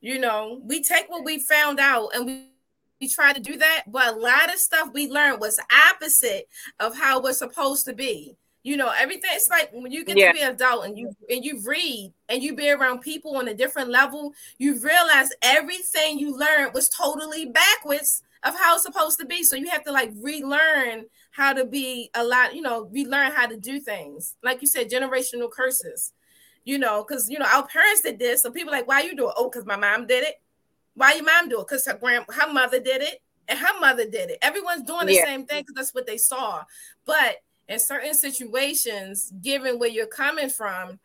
You know, we take what we found out and we, we try to do that, but a lot of stuff we learned was opposite of how we're supposed to be. You know, everything it's like when you get yeah. to be an adult and you and you read and you be around people on a different level, you realize everything you learned was totally backwards of how it's supposed to be. So you have to like relearn how to be a lot, you know, relearn how to do things. Like you said, generational curses. You know, because you know our parents did this, so people like, why you do it? Oh, because my mom did it. Why your mom do it? Because her grand, her mother did it, and her mother did it. Everyone's doing the yeah. same thing because that's what they saw. But in certain situations, given where you're coming from,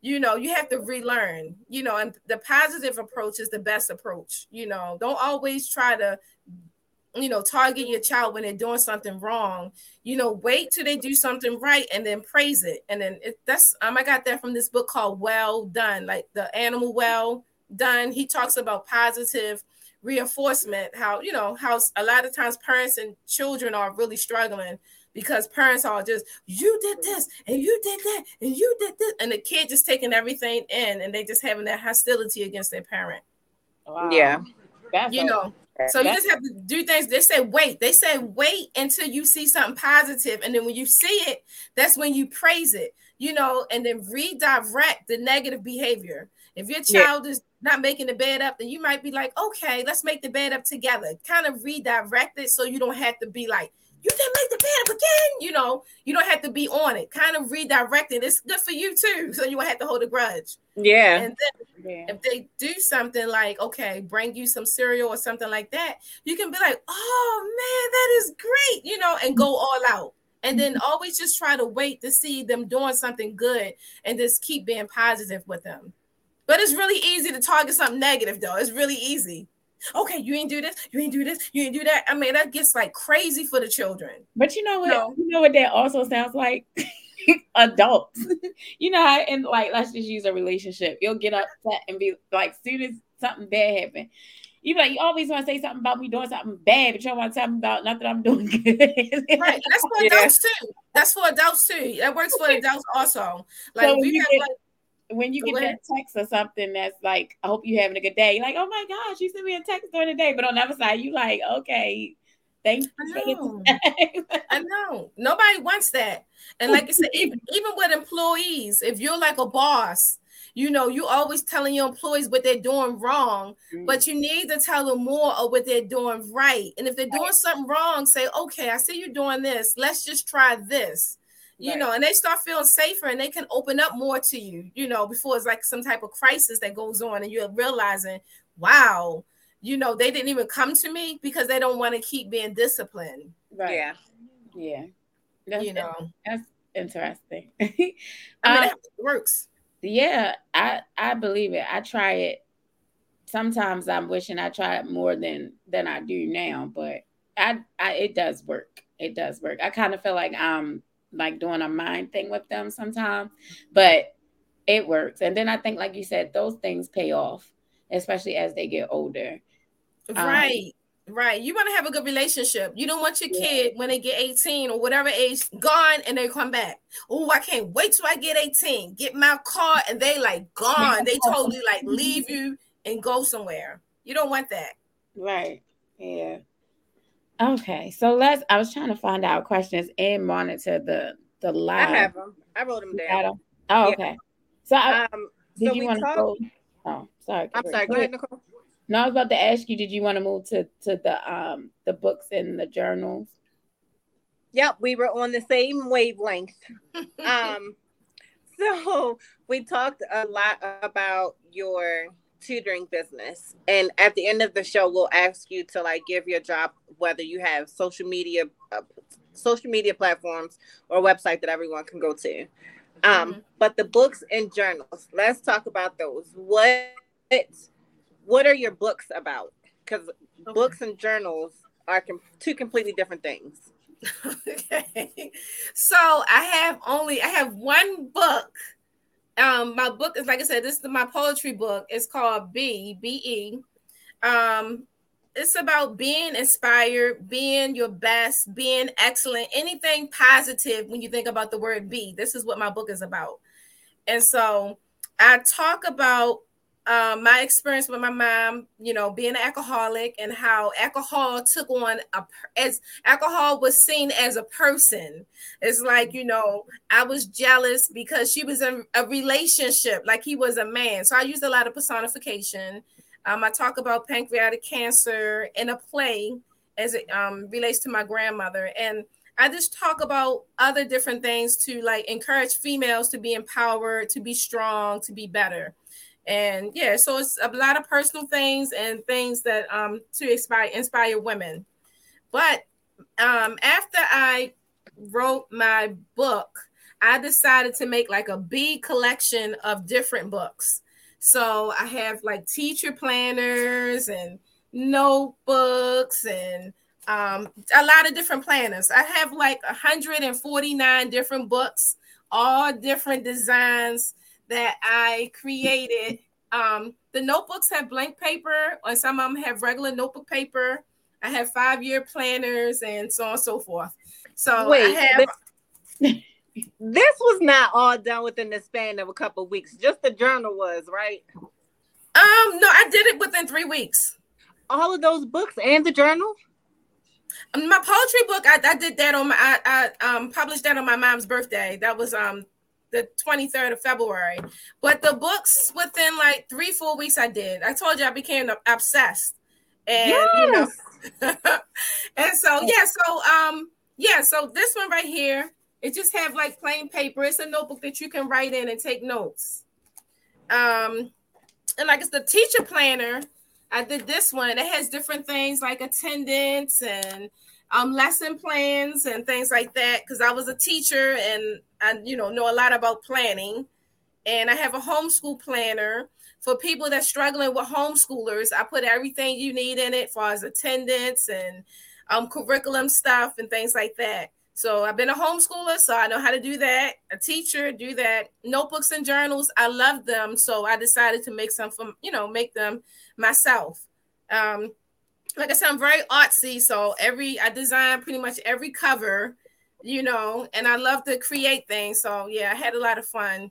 you know, you have to relearn, you know, and the positive approach is the best approach. You know, don't always try to you know, target your child when they're doing something wrong. You know, wait till they do something right and then praise it. And then it, that's um, I got that from this book called Whale Done, like the animal whale done. He talks about positive reinforcement, how you know, how a lot of times parents and children are really struggling because parents are just you did this and you did that and you did this, and the kid just taking everything in and they just having that hostility against their parent.
Wow. Yeah.
That's you know So you just have to do things. They say wait. They say wait until you see something positive, and then when you see it, that's when you praise it. You know, and then redirect the negative behavior. If your child yeah. is not making the bed up, then you might be like, okay, let's make the bed up together. Kind of redirect it so you don't have to be like, you didn't make the bed up again. You know, you don't have to be on it. Kind of redirect it. It's good for you too, so you won't have to hold a grudge.
Yeah.
And then yeah. if they do something like, okay, bring you some cereal or something like that, you can be like, oh man, that is great, you know, and go all out. And then mm-hmm. always just try to wait to see them doing something good and just keep being positive with them. But it's really easy to target something negative, though. It's really easy okay, you ain't do this, you ain't do this, you ain't do that. I mean, that gets like crazy for the children.
But you know what? No. You know what that also sounds like? Adults. you know, how, and like let's just use a relationship. You'll get upset and be like, soon as something bad happens. You like you always want to say something about me doing something bad, but you don't want to tell me about nothing I'm doing good.
right. That's for yeah. adults too. That's for adults too. That works for adults also. Like so we have like
when you get that text or something that's like, I hope you're having a good day. You're like, oh my gosh, you sent me a text during the day. But on the other side, you like, okay, thanks.
I know. I know. Nobody wants that. And like I said, even, even with employees, if you're like a boss, you know, you always telling your employees what they're doing wrong, mm. but you need to tell them more of what they're doing right. And if they're doing something wrong, say, okay, I see you're doing this. Let's just try this you right. know, and they start feeling safer and they can open up more to you, you know, before it's like some type of crisis that goes on and you're realizing, wow, you know, they didn't even come to me because they don't want to keep being disciplined.
Right. Yeah. Yeah. That's, you know, that's interesting.
I mean, um, it works.
Yeah, I I believe it. I try it. Sometimes I'm wishing I tried more than than I do now, but I, I it does work. It does work. I kind of feel like I'm like doing a mind thing with them sometimes, but it works. And then I think, like you said, those things pay off, especially as they get older.
Right. Um, right. You want to have a good relationship. You don't want your yeah. kid when they get 18 or whatever age gone and they come back. Oh, I can't wait till I get 18. Get my car and they like gone. They totally like leave you and go somewhere. You don't want that.
Right. Yeah. Okay, so let's. I was trying to find out questions and monitor the the live.
I have them. I wrote them down.
Them? Oh, okay. So, I, um, did so you want to go? Oh, sorry.
I'm sorry. Go ahead, Nicole.
No, I was about to ask you. Did you want to move to to the um the books and the journals?
Yep, we were on the same wavelength. um, so we talked a lot about your tutoring business. And at the end of the show, we'll ask you to like give your job, whether you have social media, uh, social media platforms or website that everyone can go to. Um, mm-hmm. But the books and journals, let's talk about those. What what are your books about? Because okay. books and journals are com- two completely different things.
okay, so I have only I have one book um, my book is like I said, this is my poetry book. It's called B B E. Um, it's about being inspired, being your best, being excellent, anything positive when you think about the word be. This is what my book is about. And so I talk about um, my experience with my mom, you know, being an alcoholic and how alcohol took on a as alcohol was seen as a person. It's like, you know, I was jealous because she was in a relationship, like he was a man. So I used a lot of personification. Um, I talk about pancreatic cancer in a play as it um, relates to my grandmother. And I just talk about other different things to like encourage females to be empowered, to be strong, to be better and yeah so it's a lot of personal things and things that um to inspire inspire women. But um after i wrote my book i decided to make like a b collection of different books. So i have like teacher planners and notebooks and um, a lot of different planners. I have like 149 different books all different designs that I created. Um, the notebooks have blank paper, and some of them have regular notebook paper. I have five year planners and so on and so forth. So Wait, I have.
This, this was not all done within the span of a couple of weeks. Just the journal was right.
Um, no, I did it within three weeks.
all of those books and the journal?
My poetry book, I, I did that on my, I, I um, published that on my mom's birthday. That was um the 23rd of February. But the books within like three, four weeks, I did. I told you I became obsessed. And yes. you know, and so yeah, so um, yeah, so this one right here, it just have like plain paper. It's a notebook that you can write in and take notes. Um, and like it's the teacher planner. I did this one. It has different things like attendance and um, lesson plans and things like that because I was a teacher and I you know know a lot about planning. And I have a homeschool planner for people that's struggling with homeschoolers. I put everything you need in it as far as attendance and um, curriculum stuff and things like that. So I've been a homeschooler, so I know how to do that. A teacher, do that. Notebooks and journals, I love them, so I decided to make some from you know make them myself. Um, like I said, I'm very artsy, so every I design pretty much every cover, you know, and I love to create things. So yeah, I had a lot of fun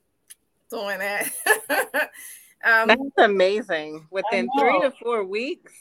doing that.
um, That's amazing. Within three to four weeks,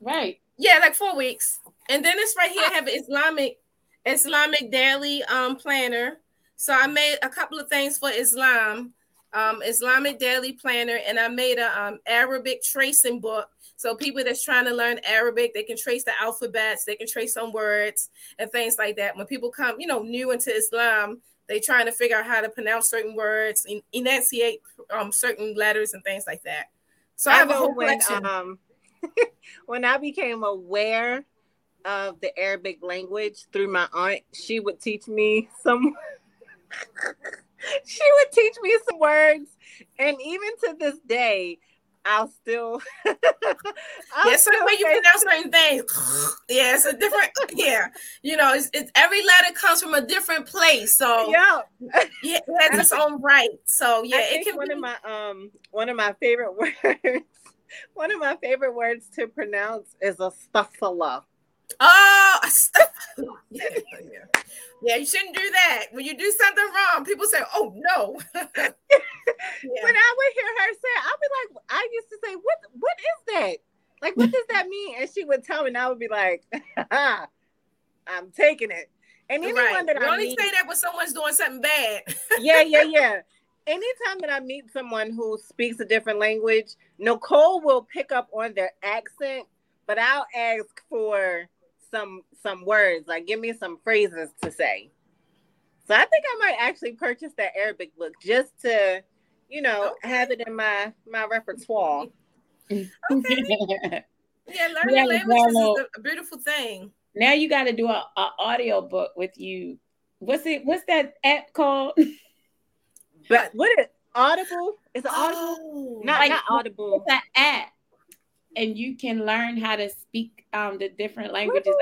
right?
Yeah, like four weeks. And then it's right here. I have an Islamic Islamic daily um planner. So I made a couple of things for Islam, um, Islamic daily planner, and I made a um, Arabic tracing book so people that's trying to learn Arabic, they can trace the alphabets, they can trace some words and things like that. When people come, you know, new into Islam, they trying to figure out how to pronounce certain words, enunciate um, certain letters and things like that. So I, I have a whole when, collection. Um,
when I became aware of the Arabic language through my aunt, she would teach me some. she would teach me some words, and even to this day, I'll still.
I'll yeah, certain way you pronounce certain things. yeah, it's a different. Yeah, you know, it's, it's every letter comes from a different place. So
yeah,
yeah, it has its own right. So yeah,
it can. One be... of my um, one of my favorite words. One of my favorite words to pronounce is a astaghfirullah.
Oh, astaghfirullah. yeah, yeah. Yeah, you shouldn't do that. When you do something wrong, people say, "Oh no." yeah.
When I would hear her say, I'd be like, I used to say, "What? What is that? Like, what does that mean?" And she would tell me, and I would be like, "I'm taking it." And anyone right. that
you
I
only meet, say that when someone's doing something bad.
yeah, yeah, yeah. Anytime that I meet someone who speaks a different language, Nicole will pick up on their accent, but I'll ask for some some words, like give me some phrases to say. So I think I might actually purchase that Arabic book just to, you know, okay. have it in my my repertoire.
Okay. yeah, learning yeah, languages is a beautiful thing.
Now you got to do a, a audio book with you. What's it? What's that app called?
But what is Audible? Is it Audible? Oh, not like, not Audible.
It's an app and you can learn how to speak um the different languages.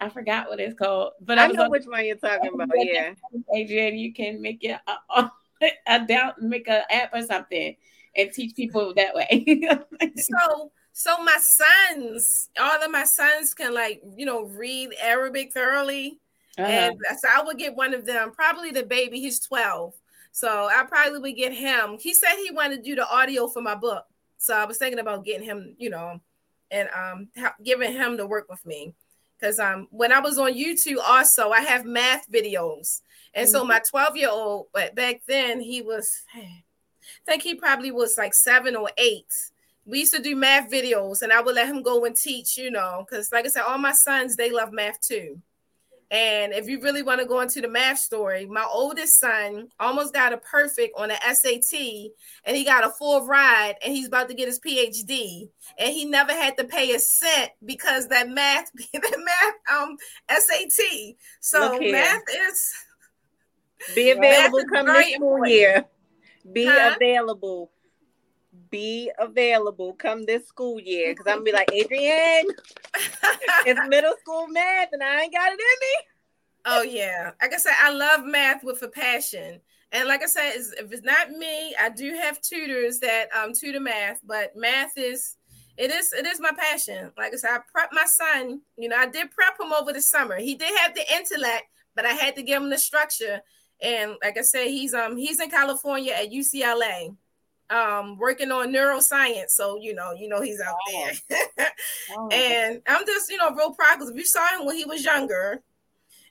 I forgot what it's called, but
I, I know which one you're talking about. Yeah,
Adrian, you can make it a, a, a down, make an app or something, and teach people that way.
so, so my sons, all of my sons can like you know read Arabic thoroughly, uh-huh. and so I would get one of them. Probably the baby, he's twelve, so I probably would get him. He said he wanted to do the audio for my book. So I was thinking about getting him, you know, and um giving him to work with me. Because um when I was on YouTube also I have math videos. And mm-hmm. so my 12 year old, but back then he was I think he probably was like seven or eight. We used to do math videos and I would let him go and teach, you know, because like I said, all my sons, they love math too. And if you really want to go into the math story, my oldest son almost got a perfect on the SAT and he got a full ride and he's about to get his PhD. And he never had to pay a cent because that math, that math um SAT. So math is
be available come this school year. Be huh? available. Be available come this school year. Cause I'm gonna be like, Adrian, it's middle school math and I ain't got it in me.
Oh yeah. Like I said, I love math with a passion. And like I said, if it's not me, I do have tutors that um tutor math, but math is it is it is my passion. Like I said, I prep my son. You know, I did prep him over the summer. He did have the intellect, but I had to give him the structure. And like I said, he's um he's in California at UCLA. Um, working on neuroscience. So you know, you know he's out oh. there. oh. And I'm just you know real proud because if you saw him when he was younger,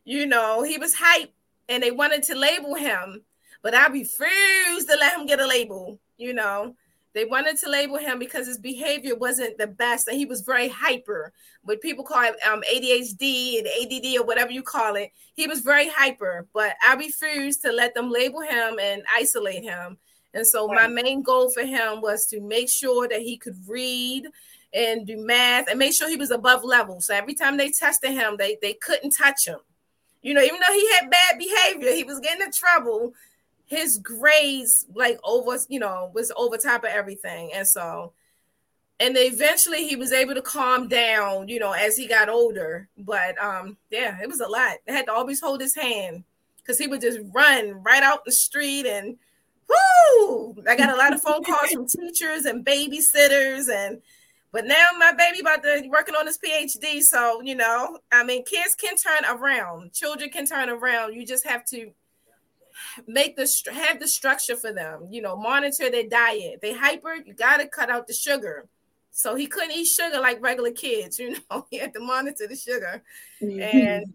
you know he was hype, and they wanted to label him, but I refused to let him get a label. You know, they wanted to label him because his behavior wasn't the best, and he was very hyper. What people call it um, ADHD and ADD or whatever you call it, he was very hyper. But I refused to let them label him and isolate him. And so right. my main goal for him was to make sure that he could read and do math and make sure he was above level. So every time they tested him, they they couldn't touch him. You know, even though he had bad behavior, he was getting in trouble his grades like over, you know, was over top of everything. And so, and eventually he was able to calm down, you know, as he got older. But um, yeah, it was a lot. I had to always hold his hand because he would just run right out the street and whoo! I got a lot of phone calls from teachers and babysitters and but now my baby about to working on his PhD. So, you know, I mean, kids can turn around, children can turn around. You just have to make the have the structure for them. You know, monitor their diet. They hyper, you got to cut out the sugar. So he couldn't eat sugar like regular kids. You know, he had to monitor the sugar, mm-hmm. and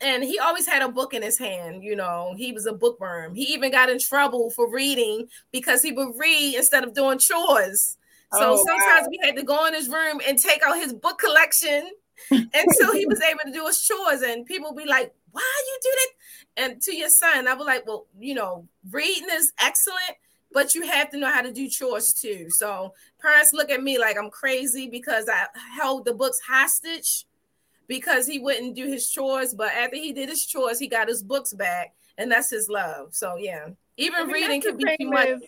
and he always had a book in his hand. You know, he was a bookworm. He even got in trouble for reading because he would read instead of doing chores. So oh, sometimes wow. we had to go in his room and take out his book collection until he was able to do his chores. And people be like, why you do that? And to your son, I was like, well, you know, reading is excellent, but you have to know how to do chores too. So parents look at me like I'm crazy because I held the books hostage because he wouldn't do his chores. But after he did his chores, he got his books back, and that's his love. So yeah, even I mean, reading can be too much.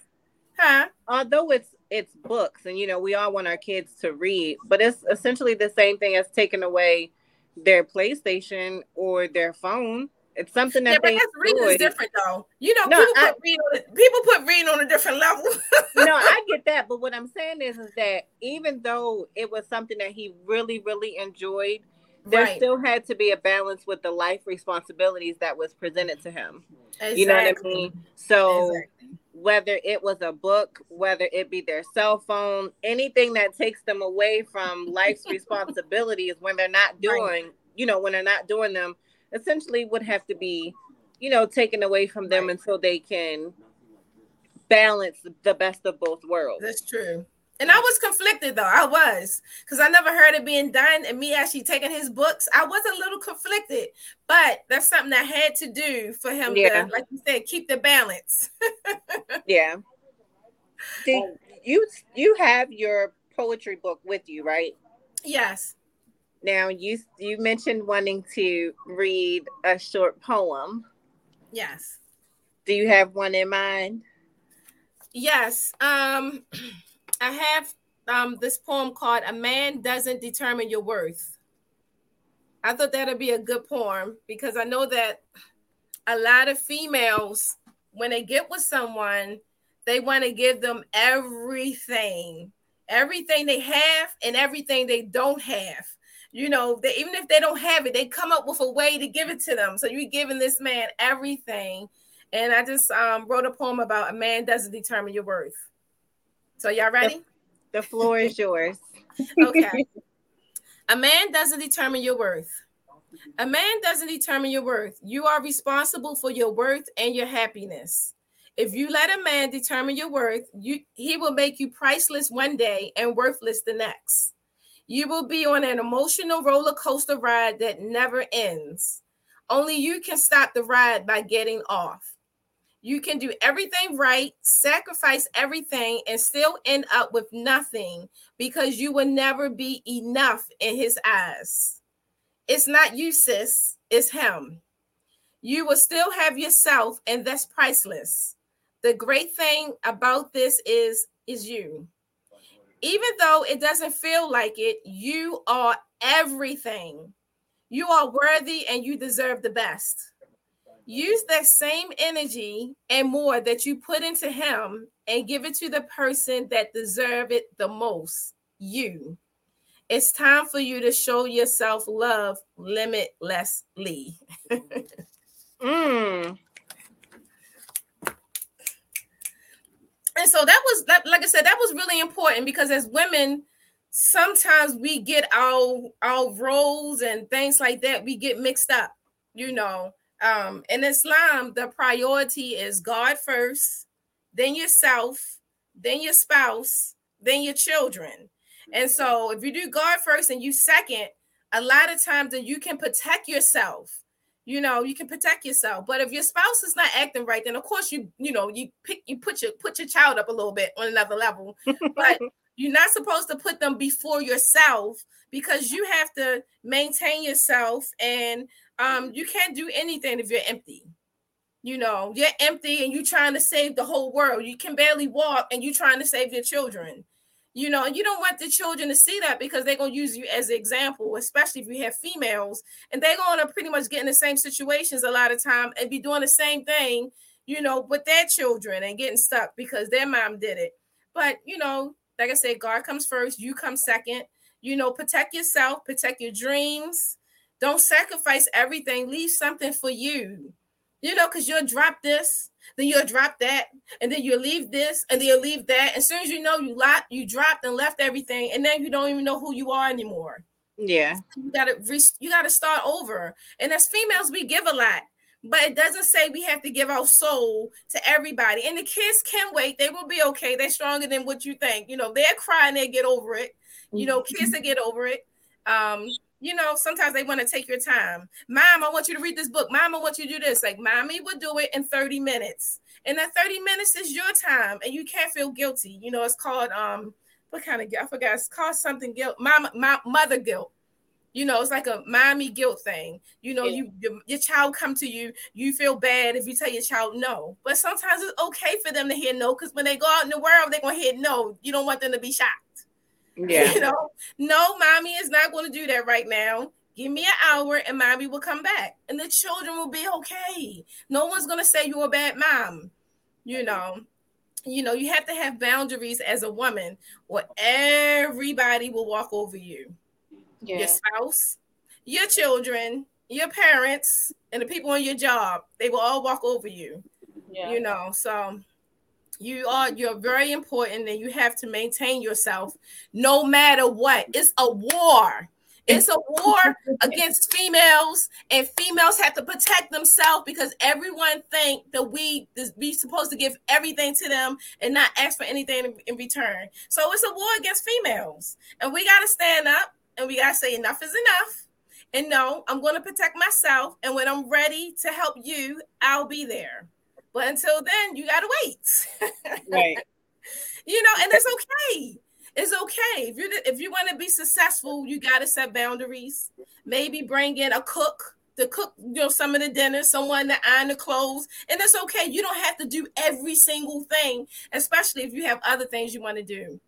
huh? Although it's it's books, and you know we all want our kids to read, but it's essentially the same thing as taking away their PlayStation or their phone. It's something that yeah, they
reading is different though. You know, no, people, I, put reading on, people put reading on a different level.
no, I get that, but what I'm saying is, is that even though it was something that he really, really enjoyed, there right. still had to be a balance with the life responsibilities that was presented to him. Exactly. You know what I mean? So exactly. whether it was a book, whether it be their cell phone, anything that takes them away from life's responsibilities when they're not doing, right. you know, when they're not doing them, essentially would have to be, you know, taken away from them right. until they can balance the best of both worlds.
That's true. And I was conflicted though. I was because I never heard it being done, and me actually taking his books. I was a little conflicted, but that's something I had to do for him yeah. to, like you said, keep the balance.
yeah. Did you you have your poetry book with you, right?
Yes.
Now you you mentioned wanting to read a short poem.
Yes.
Do you have one in mind?
Yes. Um I have um, this poem called A Man Doesn't Determine Your Worth. I thought that'd be a good poem because I know that a lot of females, when they get with someone, they want to give them everything, everything they have and everything they don't have. You know, they, even if they don't have it, they come up with a way to give it to them. So you're giving this man everything. And I just um, wrote a poem about a man doesn't determine your worth. So y'all ready?
The, the floor is yours.
okay. A man doesn't determine your worth. A man doesn't determine your worth. You are responsible for your worth and your happiness. If you let a man determine your worth, you he will make you priceless one day and worthless the next. You will be on an emotional roller coaster ride that never ends. Only you can stop the ride by getting off. You can do everything right, sacrifice everything, and still end up with nothing because you will never be enough in his eyes. It's not you, sis, it's him. You will still have yourself, and that's priceless. The great thing about this is is you. Even though it doesn't feel like it, you are everything. You are worthy and you deserve the best use that same energy and more that you put into him and give it to the person that deserve it the most you it's time for you to show yourself love limitlessly mm. and so that was like I said, that was really important because as women, sometimes we get our our roles and things like that, we get mixed up, you know. Um, in Islam, the priority is God first, then yourself, then your spouse, then your children. And so if you do God first and you second, a lot of times then you can protect yourself. You know you can protect yourself. But if your spouse is not acting right then of course you you know you pick you put your put your child up a little bit on another level. But you're not supposed to put them before yourself because you have to maintain yourself and um you can't do anything if you're empty you know you're empty and you're trying to save the whole world you can barely walk and you're trying to save your children you know, you don't want the children to see that because they're gonna use you as an example, especially if you have females, and they're gonna pretty much get in the same situations a lot of time and be doing the same thing, you know, with their children and getting stuck because their mom did it. But you know, like I said, God comes first, you come second. You know, protect yourself, protect your dreams. Don't sacrifice everything. Leave something for you. You know, because you'll drop this then you'll drop that, and then you'll leave this, and then you'll leave that. As soon as you know you lot, you dropped and left everything, and then you don't even know who you are anymore.
Yeah,
you gotta re- you gotta start over. And as females, we give a lot, but it doesn't say we have to give our soul to everybody. And the kids can wait; they will be okay. They're stronger than what you think. You know, they're crying, they get over it. You know, kids that get over it. Um, you know, sometimes they want to take your time. Mom, I want you to read this book. Mom, I want you to do this. Like, mommy will do it in 30 minutes. And that 30 minutes is your time, and you can't feel guilty. You know, it's called um, what kind of guilt? I forgot. It's called something guilt, mama, my, mother guilt. You know, it's like a mommy guilt thing. You know, yeah. you your, your, child come to you, you feel bad if you tell your child no. But sometimes it's okay for them to hear no, because when they go out in the world, they're gonna hear no. You don't want them to be shocked. Yeah. You know, no, mommy is not going to do that right now. Give me an hour and mommy will come back and the children will be okay. No one's going to say you're a bad mom. You know, you know, you have to have boundaries as a woman or everybody will walk over you. Yeah. Your spouse, your children, your parents, and the people on your job, they will all walk over you. Yeah. You know, so you are you're very important and you have to maintain yourself no matter what. It's a war. It's a war against females, and females have to protect themselves because everyone think that we we supposed to give everything to them and not ask for anything in return. So it's a war against females, and we got to stand up and we got to say enough is enough. And no, I'm going to protect myself, and when I'm ready to help you, I'll be there. But until then, you gotta wait. right. you know, and it's okay. It's okay if you if you want to be successful, you gotta set boundaries. Maybe bring in a cook to cook, you know, some of the dinner, someone to iron the clothes, and it's okay. You don't have to do every single thing, especially if you have other things you want to do.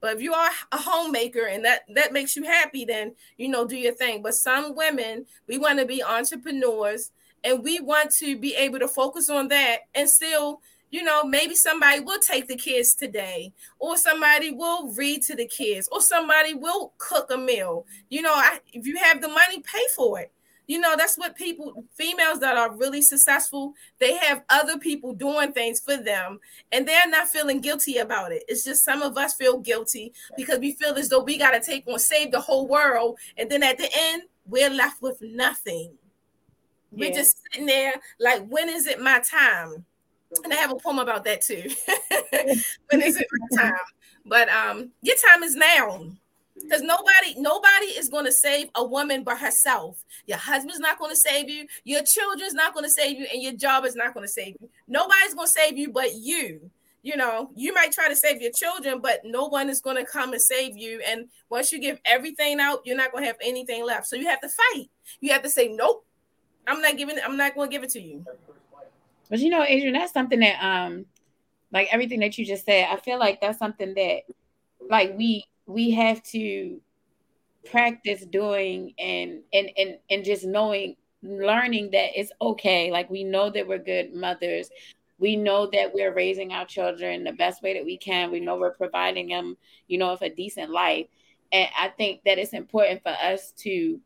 But if you are a homemaker and that that makes you happy, then you know do your thing. But some women, we want to be entrepreneurs and we want to be able to focus on that and still you know maybe somebody will take the kids today or somebody will read to the kids or somebody will cook a meal. You know I, if you have the money pay for it. You know that's what people females that are really successful they have other people doing things for them and they're not feeling guilty about it. It's just some of us feel guilty because we feel as though we got to take on save the whole world and then at the end we're left with nothing we're just sitting there like, when is it my time? And I have a poem about that too. when is it my time? But um, your time is now. Because nobody, nobody is going to save a woman but herself. Your husband's not going to save you. Your children's not going to save you, and your job is not going to save you. Nobody's going to save you but you you know, you might try to save your children, but no one is going to come and save you. And once you give everything out, you're not going to have anything left. So you have to fight. You have to say, nope, I'm not giving. I'm not going to give it to you.
But you know, Adrian, that's something that um, like everything that you just said, I feel like that's something that, like we we have to practice doing and and and and just knowing learning that it's okay like we know that we're good mothers we know that we're raising our children the best way that we can we know we're providing them you know with a decent life and i think that it's important for us to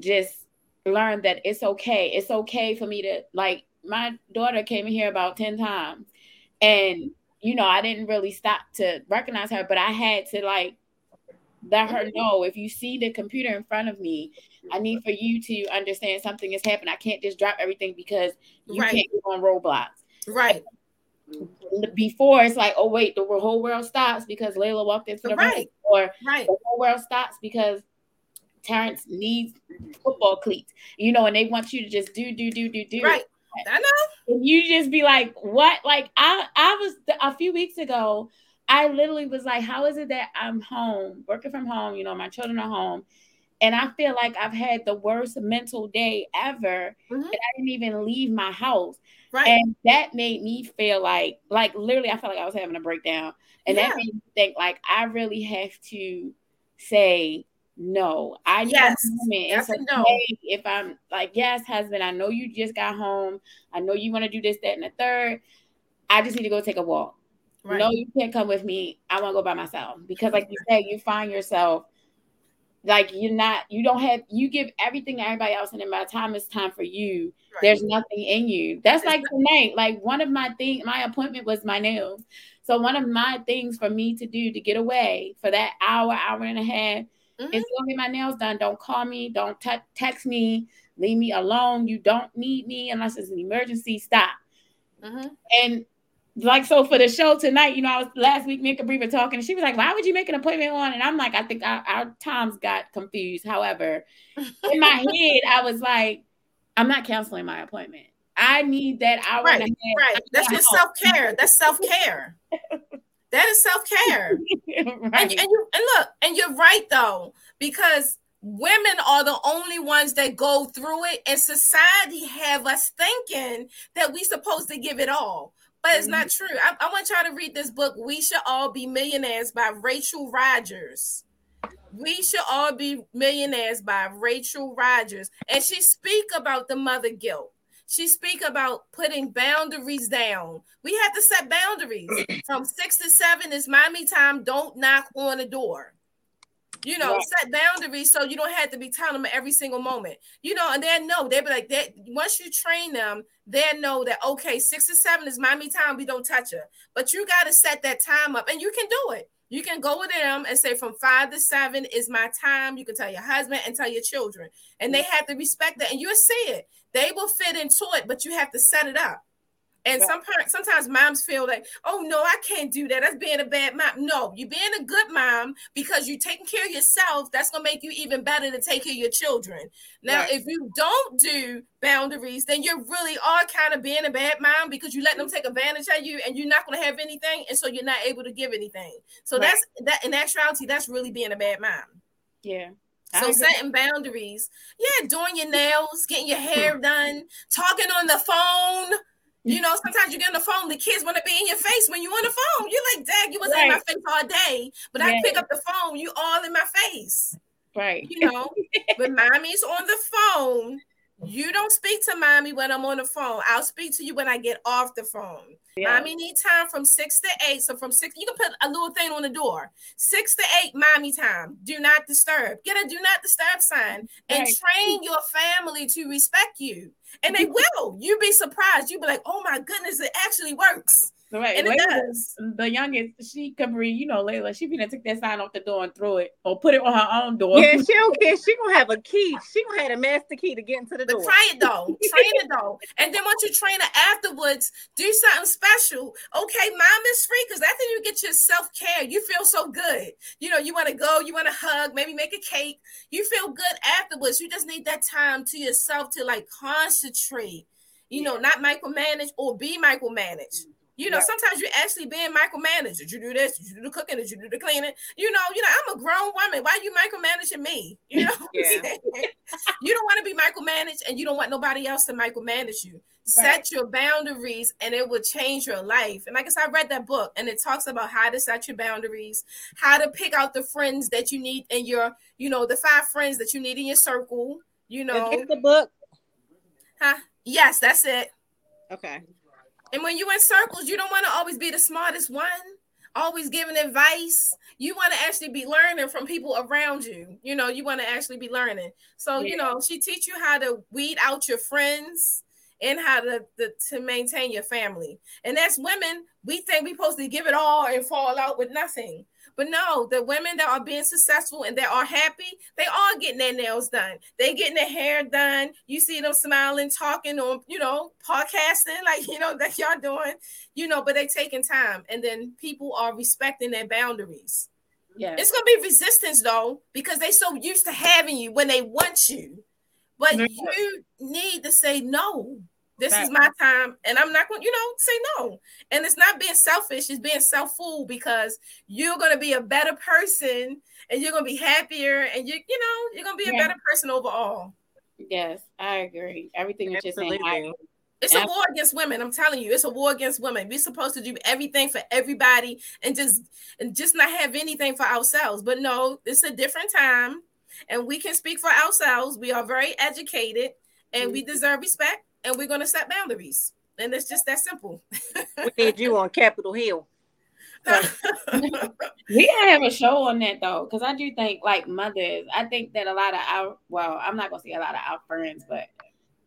just learn that it's okay. It's okay for me to like my daughter came in here about 10 times and you know, I didn't really stop to recognize her, but I had to like let her know if you see the computer in front of me, I need for you to understand something has happened. I can't just drop everything because you right. can't get on Roblox.
Right.
Before it's like, oh wait, the whole world stops because Layla walked into the right. room, or right. the whole world stops because Terrence needs football cleats, you know, and they want you to just do, do, do, do, do.
Right. I know.
And you just be like, what? Like I, I was a few weeks ago. I literally was like, how is it that I'm home, working from home? You know, my children are home, and I feel like I've had the worst mental day ever. Mm-hmm. And I didn't even leave my house. Right. And that made me feel like, like literally, I felt like I was having a breakdown. And yeah. that made me think like I really have to say no. I
yes. It's
okay no. if I'm like, yes, husband, I know you just got home. I know you want to do this, that, and the third. I just need to go take a walk. Right. No, you can't come with me. I want to go by myself because, like you said, you find yourself like you're not, you don't have, you give everything to everybody else, and then by the time it's time for you, right. there's nothing in you. That's like tonight. Like one of my things, my appointment was my nails. So one of my things for me to do to get away for that hour, hour and a half Mm-hmm. Is go get my nails done. Don't call me. Don't t- text me. Leave me alone. You don't need me unless it's an emergency. Stop. Mm-hmm. And like so for the show tonight, you know, I was last week me and Capri were talking, and she was like, "Why would you make an appointment on?" And I'm like, "I think our, our times got confused." However, in my head, I was like, "I'm not canceling my appointment. I need that hour."
Right, right. That's just self care. That's self care. That is self care. right. and, and, you and look, and you're right though, because women are the only ones that go through it, and society have us thinking that we supposed to give it all. But it's mm-hmm. not true. I, I want y'all to read this book, We Should All Be Millionaires by Rachel Rodgers. We Should All Be Millionaires by Rachel Rodgers. And she speak about the mother guilt she speak about putting boundaries down. We have to set boundaries. From six to seven is mommy time. Don't knock on the door. You know, set boundaries so you don't have to be telling them every single moment. You know, and they know they be like that. Once you train them, they know that okay, six to seven is mommy time. We don't touch her, but you got to set that time up, and you can do it. You can go with them and say from five to seven is my time. You can tell your husband and tell your children, and they mm. have to respect that, and you'll see it. They will fit into it, but you have to set it up. And some parents, sometimes moms feel like, oh no, I can't do that. That's being a bad mom. No, you're being a good mom because you're taking care of yourself. That's gonna make you even better to take care of your children. Now, right. if you don't do boundaries, then you're really are kind of being a bad mom because you let them take advantage of you and you're not gonna have anything, and so you're not able to give anything. So right. that's that in actuality, that's really being a bad mom.
Yeah.
So setting boundaries, yeah, doing your nails, getting your hair hmm. done, talking on the phone. You know, sometimes you get on the phone, the kids want to be in your face when you're on the phone. You're like, Dad, you was right. in my face all day, but I pick up the phone, you all in my face.
Right.
You know, but mommy's on the phone you don't speak to mommy when I'm on the phone. I'll speak to you when I get off the phone. Yeah. Mommy need time from six to eight. So from six, you can put a little thing on the door. Six to eight, mommy time. Do not disturb. Get a do not disturb sign and right. train your family to respect you. And they mm-hmm. will. You'd be surprised. You'd be like, oh my goodness, it actually works.
Right. And Layla, it does. The youngest, she could read, you know, Layla, she gonna take that sign off the door and throw it or put it on her own door.
Yeah, she don't care. She gonna have a key. She gonna have a master key to get into the but door.
Try it though. train it though. And then once you train it afterwards, do something special. Okay, mom is free because after you get your self-care, you feel so good. You know, you want to go, you want to hug, maybe make a cake. You feel good afterwards. You just need that time to yourself to like concentrate, you yeah. know, not micromanage or be micromanaged. You know, sometimes you're actually being micromanaged. Did you do this? Did you do the cooking? Did you do the cleaning? You know, you know, I'm a grown woman. Why are you micromanaging me? You know, you don't want to be micromanaged and you don't want nobody else to micromanage you. Right. Set your boundaries and it will change your life. And like I said, I read that book and it talks about how to set your boundaries, how to pick out the friends that you need in your, you know, the five friends that you need in your circle. You know,
Is the book.
Huh? Yes, that's it.
Okay.
And when you're in circles, you don't want to always be the smartest one, always giving advice. You want to actually be learning from people around you. You know, you want to actually be learning. So, yeah. you know, she teach you how to weed out your friends and how to, to, to maintain your family. And as women, we think we're supposed to give it all and fall out with nothing. But no, the women that are being successful and that are happy, they are getting their nails done. They getting their hair done. You see them smiling, talking on, you know, podcasting, like you know, that y'all doing, you know, but they taking time. And then people are respecting their boundaries. Yeah. It's gonna be resistance though, because they so used to having you when they want you. But you need to say no. This right. is my time, and I'm not going, to you know, say no. And it's not being selfish; it's being self-fool because you're going to be a better person, and you're going to be happier, and you, you know, you're going to be yeah. a better person overall.
Yes, I agree. Everything that you're saying,
It's a war against women. I'm telling you, it's a war against women. We're supposed to do everything for everybody and just and just not have anything for ourselves. But no, it's a different time, and we can speak for ourselves. We are very educated, and mm-hmm. we deserve respect and we're going to set boundaries. And it's just that simple.
we need you on Capitol Hill.
we gotta have a show on that though, because I do think like mothers. I think that a lot of our well, I'm not gonna say a lot of our friends, but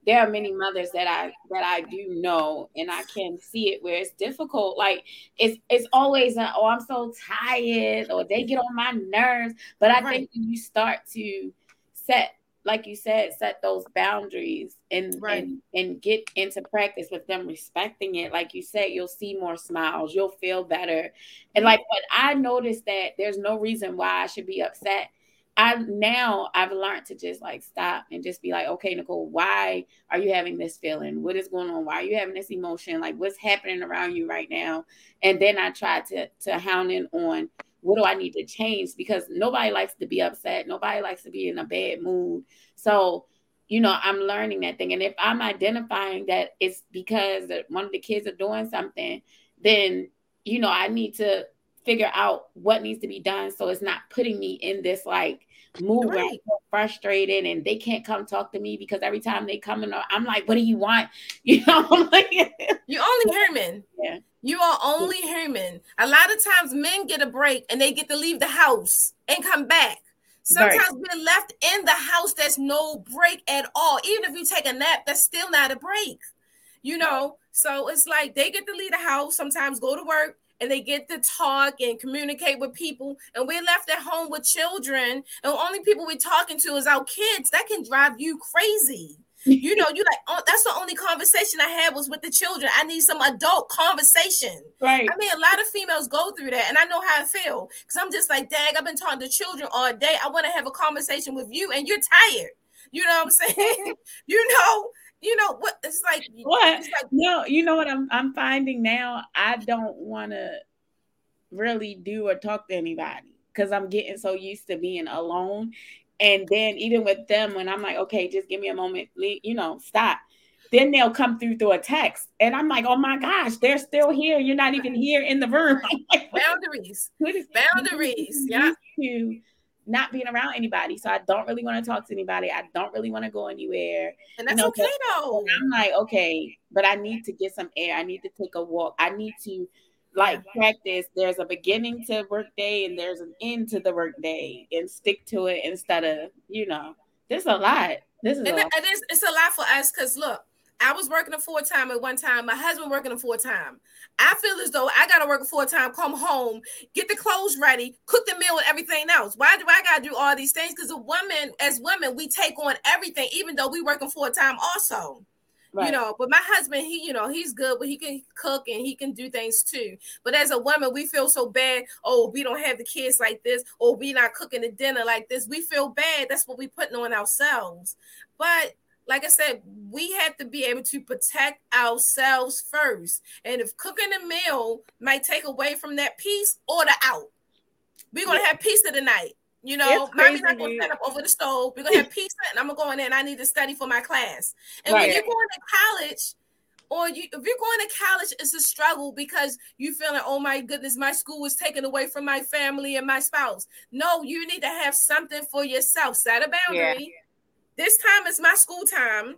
there are many mothers that I that I do know, and I can see it where it's difficult. Like it's it's always an, oh I'm so tired, or they get on my nerves. But I right. think when you start to set like you said, set those boundaries and, right. and and get into practice with them respecting it. Like you said, you'll see more smiles, you'll feel better. And like what I noticed that there's no reason why I should be upset. I now I've learned to just like stop and just be like, okay, Nicole, why are you having this feeling? What is going on? Why are you having this emotion? Like what's happening around you right now? And then I try to to hound in on what do I need to change? Because nobody likes to be upset. Nobody likes to be in a bad mood. So, you know, I'm learning that thing. And if I'm identifying that it's because one of the kids are doing something, then, you know, I need to figure out what needs to be done so it's not putting me in this like mood right. where I'm so frustrated and they can't come talk to me because every time they come in, I'm like, what do you want? You know, I'm like,
you only human. Yeah. You are only human. A lot of times men get a break and they get to leave the house and come back. Sometimes right. we're left in the house, there's no break at all. Even if you take a nap, that's still not a break. You know, so it's like they get to leave the house, sometimes go to work, and they get to talk and communicate with people. And we're left at home with children, and the only people we're talking to is our kids. That can drive you crazy you know, you like, oh, that's the only conversation I had was with the children. I need some adult conversation. Right. I mean, a lot of females go through that, and I know how I feel because I'm just like, dang, I've been talking to children all day. I want to have a conversation with you, and you're tired. You know what I'm saying? you know, you know what? It's like
what? It's like, no, you know what I'm I'm finding now. I don't want to really do or talk to anybody because I'm getting so used to being alone and then even with them, when I'm like, okay, just give me a moment, you know, stop. Then they'll come through through a text, and I'm like, oh my gosh, they're still here. You're not even here in the room.
Boundaries, boundaries, yeah.
To not being around anybody, so I don't really want to talk to anybody. I don't really want to go anywhere.
And that's you know, okay though.
I'm like, okay, but I need to get some air. I need to take a walk. I need to like practice there's a beginning to work day and there's an end to the work day and stick to it instead of you know there's a lot this is
and
a lot.
it is it's a lot for us because look I was working a full time at one time. My husband working a full time. I feel as though I gotta work a full time, come home, get the clothes ready, cook the meal, and everything else. Why do I gotta do all these things? Because a woman, as women, we take on everything, even though we working full time also. Right. You know, but my husband, he, you know, he's good, but he can cook and he can do things too. But as a woman, we feel so bad. Oh, we don't have the kids like this, or we not cooking the dinner like this. We feel bad. That's what we putting on ourselves. But like I said, we have to be able to protect ourselves first. And if cooking a meal might take away from that peace, order out. We're gonna yeah. have peace of the night. You know, mommy's not gonna set up over the stove. We're gonna have pizza, and I'm gonna go in there and I need to study for my class. And right. when you're going to college, or you, if you're going to college, it's a struggle because you feel like, oh my goodness, my school was taken away from my family and my spouse. No, you need to have something for yourself. Set a boundary. Yeah. This time is my school time.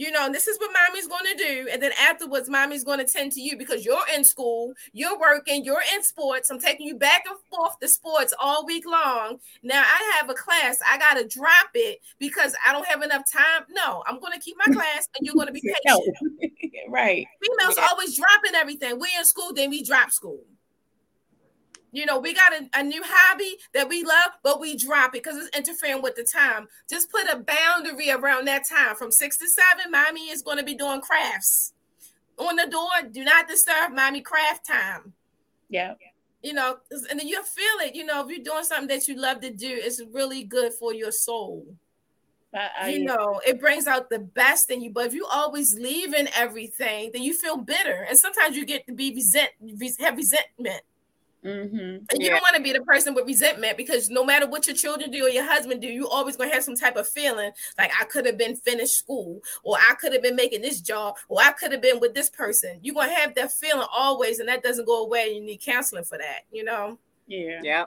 You know, this is what mommy's going to do. And then afterwards, mommy's going to tend to you because you're in school, you're working, you're in sports. I'm taking you back and forth to sports all week long. Now I have a class, I got to drop it because I don't have enough time. No, I'm going to keep my class and you're going to be patient.
right.
Females yeah. always dropping everything. We in school, then we drop school. You know, we got a, a, new hobby that we love, but we drop it because it's interfering with the time. Just put a boundary around that time. From six to seven, mommy is going to be doing crafts. On the door, do not disturb mommy craft time.
Yeah.
You know, and then you feel it. You know, if you're doing something that you love to do, it's really good for your soul. I, I, you know, it brings out the best in you. But if you always leaving everything, then you feel bitter, and sometimes you get to be resent, have resentment Mm-hmm. And you yeah. don't want to be the person with resentment because no matter what your children do or your husband do, you always gonna have some type of feeling like I could have been finished school, or I could have been making this job, or I could have been with this person. You're gonna have that feeling always, and that doesn't go away. You need counseling for that, you know.
Yeah.
Yeah.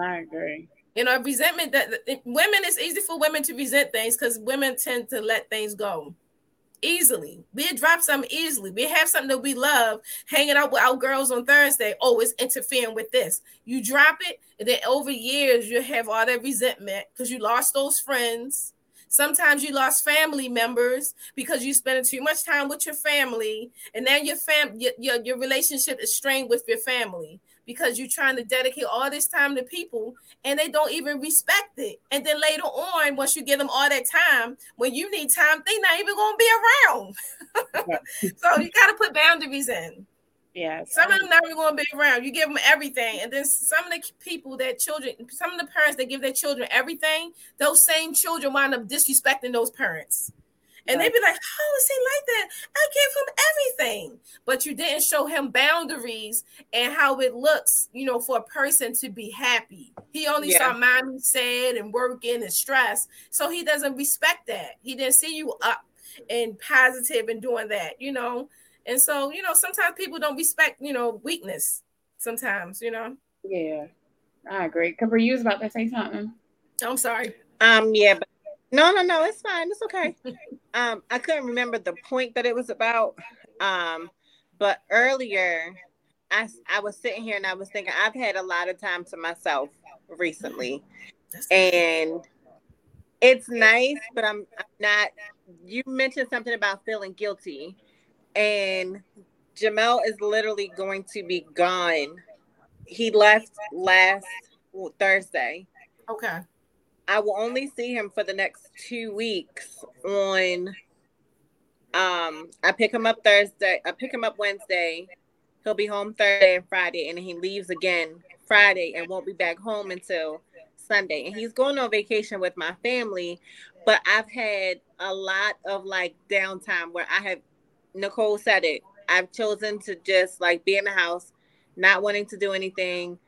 I agree.
You know, resentment that women it's easy for women to resent things because women tend to let things go easily. We drop something easily. We have something that we love, hanging out with our girls on Thursday. Oh, it's interfering with this. You drop it, and then over years you have all that resentment because you lost those friends. Sometimes you lost family members because you spent too much time with your family, and now your fam your, your, your relationship is strained with your family because you're trying to dedicate all this time to people and they don't even respect it. And then later on, once you give them all that time, when you need time, they're not even going to be around. so you got to put boundaries in.
Yeah.
Some of them not even going to be around. You give them everything. And then some of the people that children, some of the parents that give their children everything, those same children wind up disrespecting those parents. And they'd be like, How is he like that? I gave him everything. But you didn't show him boundaries and how it looks, you know, for a person to be happy. He only yeah. saw mommy sad and working and stressed. So he doesn't respect that. He didn't see you up and positive and doing that, you know. And so, you know, sometimes people don't respect, you know, weakness sometimes, you know.
Yeah. I agree. Cooper, you was about to say something.
I'm sorry.
Um, yeah, but no, no, no, it's fine. It's okay. um, I couldn't remember the point that it was about. Um, but earlier, I I was sitting here and I was thinking I've had a lot of time to myself recently, and it's nice, but I'm, I'm not. You mentioned something about feeling guilty, and Jamel is literally going to be gone. He left last Thursday.
Okay.
I will only see him for the next two weeks on um I pick him up Thursday, I pick him up Wednesday. He'll be home Thursday and Friday, and he leaves again Friday and won't be back home until Sunday. And he's going on vacation with my family, but I've had a lot of like downtime where I have Nicole said it. I've chosen to just like be in the house, not wanting to do anything,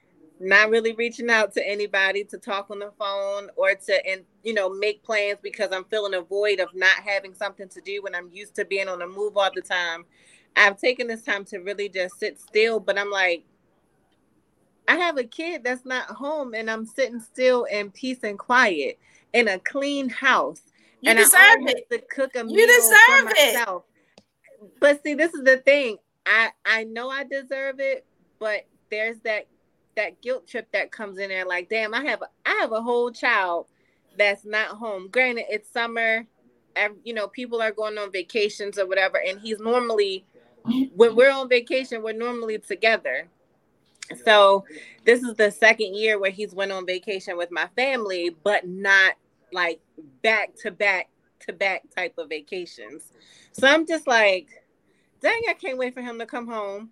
not really reaching out to anybody to talk on the phone or to and you know make plans because I'm feeling a void of not having something to do when I'm used to being on the move all the time. I've taken this time to really just sit still, but I'm like I have a kid that's not home and I'm sitting still in peace and quiet in a clean house.
You
and
deserve
I
it.
To cook a
you
meal
deserve
for myself. It. But see, this is the thing. I I know I deserve it, but there's that that guilt trip that comes in there like damn i have i have a whole child that's not home. Granted it's summer you know people are going on vacations or whatever and he's normally when we're on vacation we're normally together. So this is the second year where he's went on vacation with my family but not like back to back to back type of vacations. So i'm just like dang i can't wait for him to come home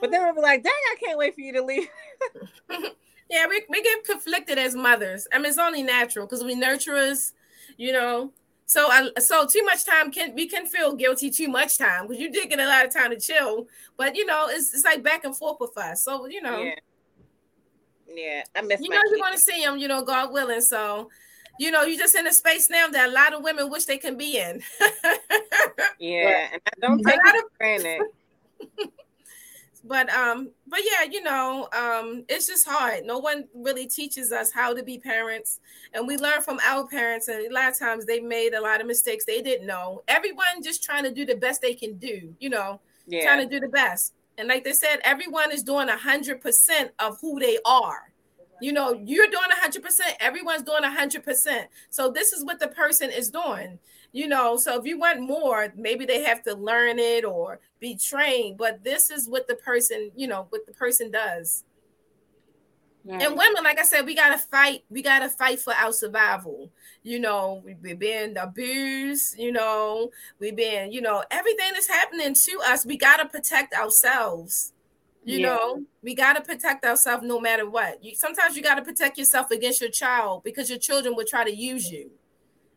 but then we'll be like, dang, I can't wait for you to leave.
yeah, we, we get conflicted as mothers. I mean, it's only natural because we nurturers, you know. So I so too much time can we can feel guilty too much time because you did get a lot of time to chill, but you know, it's it's like back and forth with us. So you know.
Yeah. Yeah, I miss.
You know, you're going to see him. You know, God willing. So, you know, you're just in a space now that a lot of women wish they can be in.
yeah, and I don't take it for granted.
but um but yeah you know um it's just hard. No one really teaches us how to be parents and we learn from our parents and a lot of times they made a lot of mistakes they didn't know. Everyone just trying to do the best they can do you know yeah. trying to do the best. And like they said everyone is doing a hundred percent of who they are. You know you're doing a hundred percent everyone's doing a hundred percent. So this is what the person is doing you know so if you want more maybe they have to learn it or be trained but this is what the person you know what the person does. Right. and women like i said we gotta fight we gotta fight for our survival. You know we've been abused you know we've been you know everything that's happening to us. We gotta protect ourselves you yeah. know? We got to protect ourselves no matter what. You sometimes you got to protect yourself against your child because your children will try to use you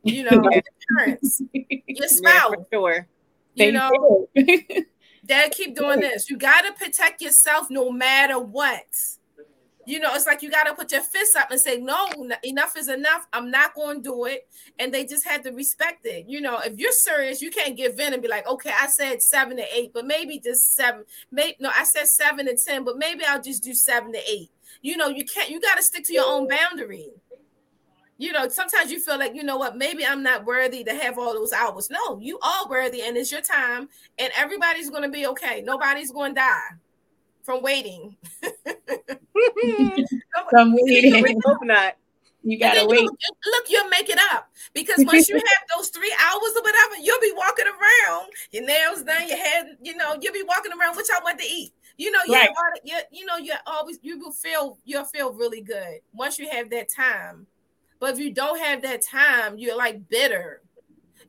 you know, your parents, your spouse. Yeah, sure. You know, dad keep doing this. You gotta protect yourself no matter what. You know, it's like you gotta put your fists up and say, No, enough is enough. I'm not gonna do it. And they just had to respect it. You know, if you're serious, you can't give in and be like, okay, I said seven to eight, but maybe just seven. Maybe no, I said seven to ten, but maybe I'll just do seven to eight. You know, you can't, you gotta stick to your own boundary you know, sometimes you feel like, you know what, maybe I'm not worthy to have all those hours. No, you are worthy and it's your time, and everybody's going to be okay. Nobody's going to die from waiting. from waiting. hope not. You gotta wait. You, look, you'll make it up because once you have those three hours or whatever, you'll be walking around, your nails done, your head, you know, you'll be walking around, which I want to eat. You know, you right. you you know, you always you will feel you'll feel really good once you have that time but if you don't have that time, you're like bitter.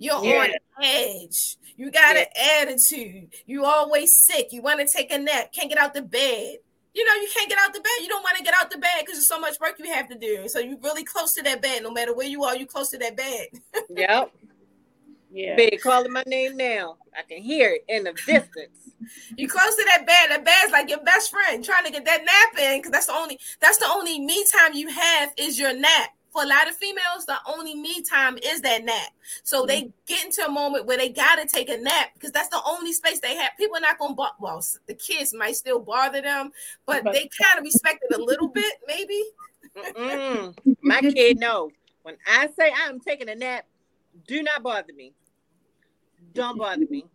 You're yeah. on edge. You got yeah. an attitude. You always sick. You want to take a nap. Can't get out the bed. You know, you can't get out the bed. You don't want to get out the bed because there's so much work you have to do. So you're really close to that bed. No matter where you are, you're close to that bed.
yep. Yeah. Bed calling my name now. I can hear it in the distance.
you close to that bed. That bed's like your best friend trying to get that nap in because that's the only that's the only me time you have is your nap for a lot of females, the only me time is that nap. So mm-hmm. they get into a moment where they gotta take a nap because that's the only space they have. People are not gonna bo- well, the kids might still bother them, but they kind of respect it a little bit, maybe.
My kid, no. When I say I'm taking a nap, do not bother me. Don't bother me.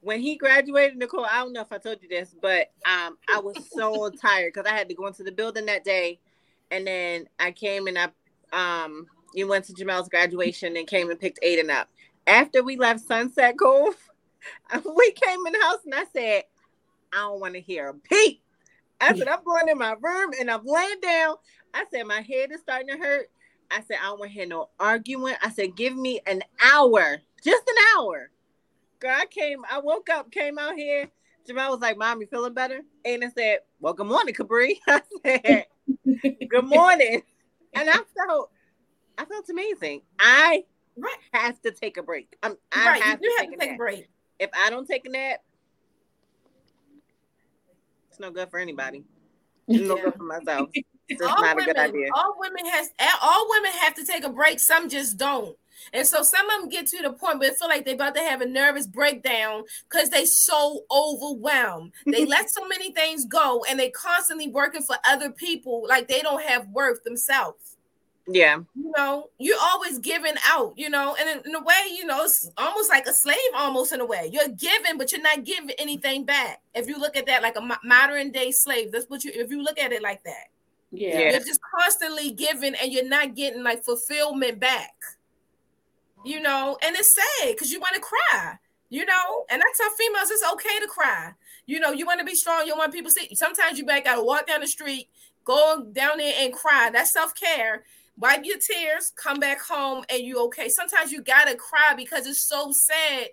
When he graduated, Nicole, I don't know if I told you this, but um, I was so tired because I had to go into the building that day, and then I came and I um, you went to Jamel's graduation and came and picked Aiden up. After we left Sunset Cove, we came in the house and I said, I don't want to hear a peep. I said, I'm going in my room and I'm laying down. I said, my head is starting to hurt. I said, I don't want to hear no arguing. I said, give me an hour, just an hour. Girl, I came, I woke up, came out here. Jamel was like, Mom, you feeling better? And I said, Well, good morning, Cabri. I said, Good morning and I felt I felt amazing. I right. have to take a break. I'm, I right. have, you to, have take to take a break. If I don't take a nap, it's no good for anybody. It's no good for myself. It's
all not women, a good idea. All women has all women have to take a break. Some just don't. And so some of them get to the point where they feel like they're about to have a nervous breakdown because they so overwhelmed. They let so many things go and they constantly working for other people like they don't have worth themselves.
Yeah.
You know, you're always giving out, you know, and in, in, a way, you know, it's almost like a slave, almost in a way. You're giving, but you're not giving anything back. If you look at that like a modern day slave, that's what you, if you look at it like that. Yeah. You're just constantly giving and you're not getting like fulfillment back you know, and it's sad because you want to cry, you know, and I tell females it's okay to cry. You know, you want to be strong, you want people to see. Sometimes you back gotta walk down the street, go down there and cry. That's self-care. Wipe your tears, come back home, and you okay. Sometimes you gotta cry because it's so sad.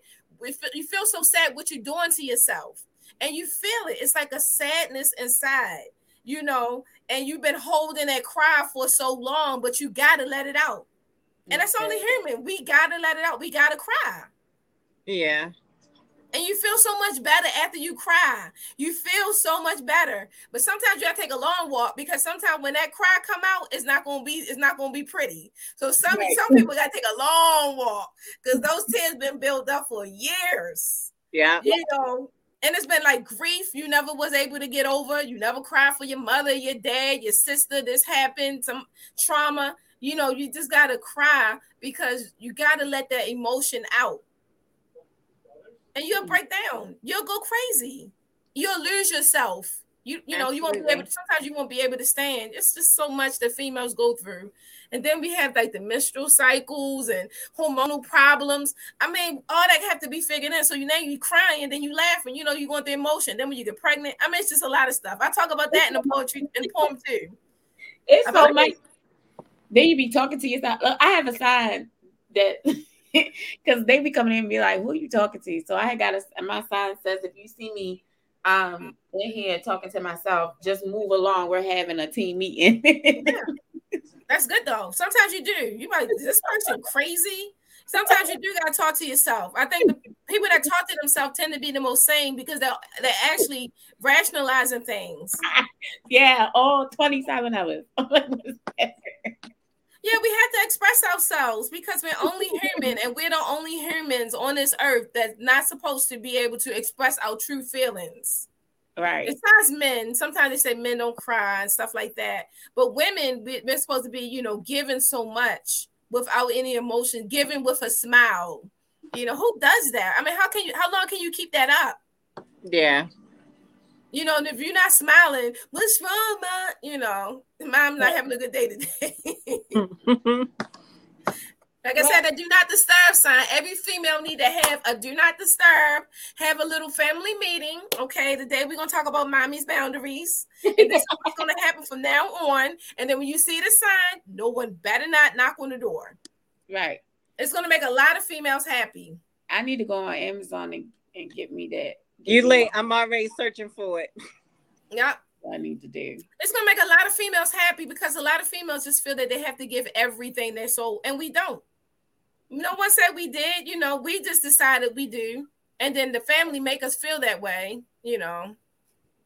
You feel so sad what you're doing to yourself, and you feel it. It's like a sadness inside, you know, and you've been holding that cry for so long, but you gotta let it out. And that's only human. We gotta let it out. We gotta cry.
Yeah.
And you feel so much better after you cry. You feel so much better. But sometimes you have to take a long walk because sometimes when that cry come out, it's not gonna be it's not gonna be pretty. So some right. some people gotta take a long walk because those tears been built up for years.
Yeah.
You know, and it's been like grief you never was able to get over. You never cried for your mother, your dad, your sister. This happened, some trauma. You know, you just gotta cry because you gotta let that emotion out. And you'll break down. You'll go crazy. You'll lose yourself. You you know, Absolutely. you won't be able to, sometimes you won't be able to stand. It's just so much that females go through. And then we have like the menstrual cycles and hormonal problems. I mean, all that have to be figured in. So you know you crying, and then you laughing, you know, you want the emotion. Then when you get pregnant, I mean, it's just a lot of stuff. I talk about that in the poetry in the poem too.
It's so much. Then you be talking to yourself. Look, I have a sign that because they be coming in and be like, "Who are you talking to?" So I got a my sign says, "If you see me um in here talking to myself, just move along. We're having a team meeting."
yeah. That's good though. Sometimes you do. You might this person crazy. Sometimes you do gotta talk to yourself. I think the people that talk to themselves tend to be the most sane because they're they're actually rationalizing things.
Yeah, all 27 of us.
Yeah, we have to express ourselves because we're only human and we're the only humans on this earth that's not supposed to be able to express our true feelings.
Right.
Besides men, sometimes they say men don't cry and stuff like that. But women, we're supposed to be, you know, given so much without any emotion, given with a smile. You know, who does that? I mean, how can you how long can you keep that up?
Yeah.
You know, and if you're not smiling, what's wrong, mom? You know, mom not having a good day today. Like I said, a do not disturb sign. Every female need to have a do not disturb. Have a little family meeting. Okay, today we're gonna talk about mommy's boundaries, and this is what's gonna happen from now on. And then when you see the sign, no one better not knock on the door.
Right.
It's gonna make a lot of females happy.
I need to go on Amazon and, and get me that.
Get you late. I'm already searching for it.
Yep.
I need to do.
It's gonna make a lot of females happy because a lot of females just feel that they have to give everything their soul, and we don't no one said we did you know we just decided we do and then the family make us feel that way you know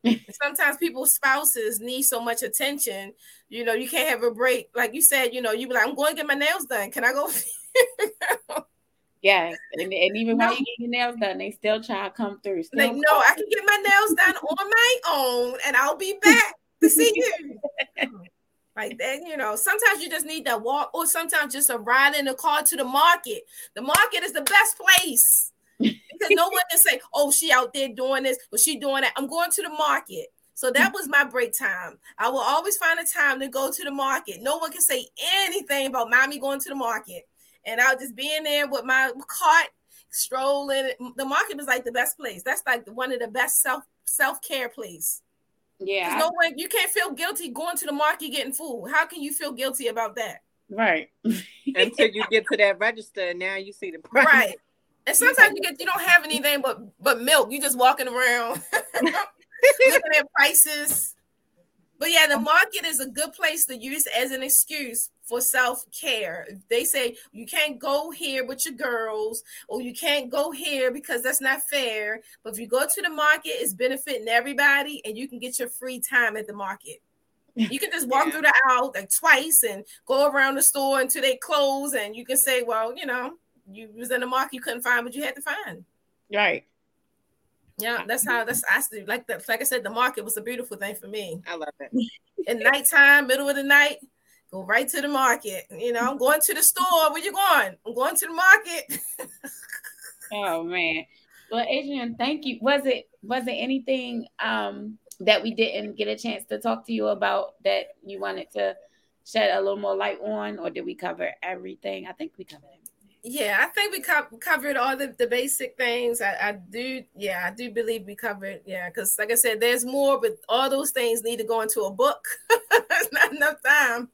sometimes people's spouses need so much attention you know you can't have a break like you said you know you be like i'm going to get my nails done can i go
yes and, and even no. while you get your nails done they still try to come through still
like no i can get my nails done on my own and i'll be back to see you like that, you know, sometimes you just need that walk, or sometimes just a ride in the car to the market. The market is the best place because no one can say, "Oh, she out there doing this, or she doing that." I'm going to the market. So that was my break time. I will always find a time to go to the market. No one can say anything about mommy going to the market. And I'll just be in there with my cart, strolling. The market is like the best place. That's like one of the best self self care place.
Yeah.
No way you can't feel guilty going to the market getting food. How can you feel guilty about that?
Right.
Until you get to that register and now you see the price.
Right. And sometimes you get you don't have anything but but milk. You just walking around looking at prices. But yeah, the market is a good place to use as an excuse for self care. They say you can't go here with your girls, or you can't go here because that's not fair. But if you go to the market, it's benefiting everybody, and you can get your free time at the market. You can just walk yeah. through the aisle like twice and go around the store until they close, and you can say, "Well, you know, you was in the market, you couldn't find what you had to find."
Right.
Yeah, that's how that's I. Like the like I said, the market was a beautiful thing for me.
I love it.
In nighttime, middle of the night, go right to the market. You know, I'm going to the store. Where you going? I'm going to the market.
oh man. Well, Adrian, thank you. Was it was it anything um that we didn't get a chance to talk to you about that you wanted to shed a little more light on, or did we cover everything? I think we covered everything.
Yeah, I think we co- covered all the, the basic things. I, I do, yeah, I do believe we covered, yeah, because like I said, there's more, but all those things need to go into a book. There's not enough time.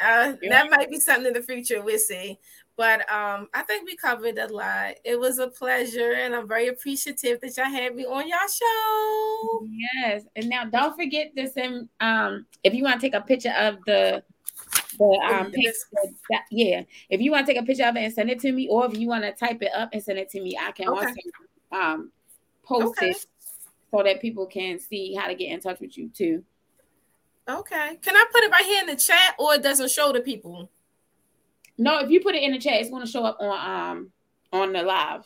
Uh, yeah. That might be something in the future. We'll see. But um, I think we covered a lot. It was a pleasure, and I'm very appreciative that y'all had me on y'all show.
Yes, and now don't forget this. And um, if you want to take a picture of the the um that, yeah, if you want to take a picture of it and send it to me, or if you want to type it up and send it to me, I can okay. also um post okay. it so that people can see how to get in touch with you too.
Okay. Can I put it right here in the chat or it doesn't show the people?
No, if you put it in the chat, it's going to show up on um on the live.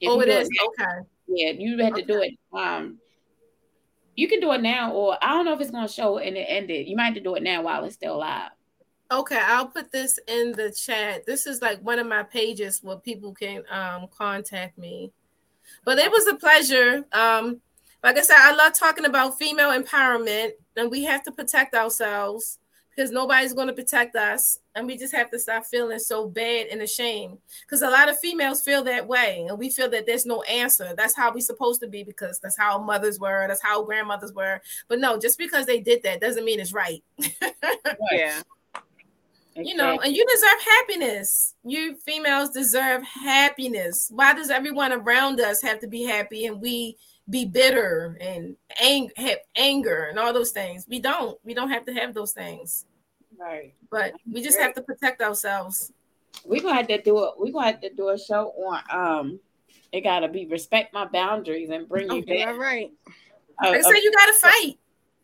If oh, it is. Okay.
Yeah, you had okay. to do it. Um, you can do it now, or I don't know if it's gonna show and it ended. You might have to do it now while it's still live.
Okay, I'll put this in the chat. This is like one of my pages where people can um, contact me. But it was a pleasure. Um, like I said, I love talking about female empowerment, and we have to protect ourselves because nobody's going to protect us and we just have to stop feeling so bad and ashamed. Because a lot of females feel that way and we feel that there's no answer. That's how we're supposed to be because that's how mothers were that's how grandmothers were. But no just because they did that doesn't mean it's right.
Yeah.
You know and you deserve happiness. You females deserve happiness. Why does everyone around us have to be happy and we be bitter and ang- have anger and all those things we don't we don't have to have those things
Right.
But we just have to protect ourselves.
We're gonna have to do it. We're gonna have to do a show on um it gotta be respect my boundaries and bring you
back. All right.
Uh, I say you gotta fight.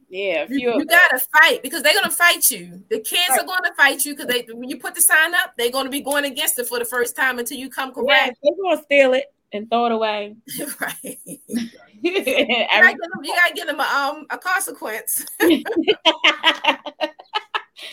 Yeah,
you, you gotta fight because they're gonna fight you. The kids right. are gonna fight you because they when you put the sign up, they're gonna be going against it for the first time until you come correct.
Yeah, they're gonna steal it and throw it away.
right. you, gotta them, you, gotta give them a um a consequence.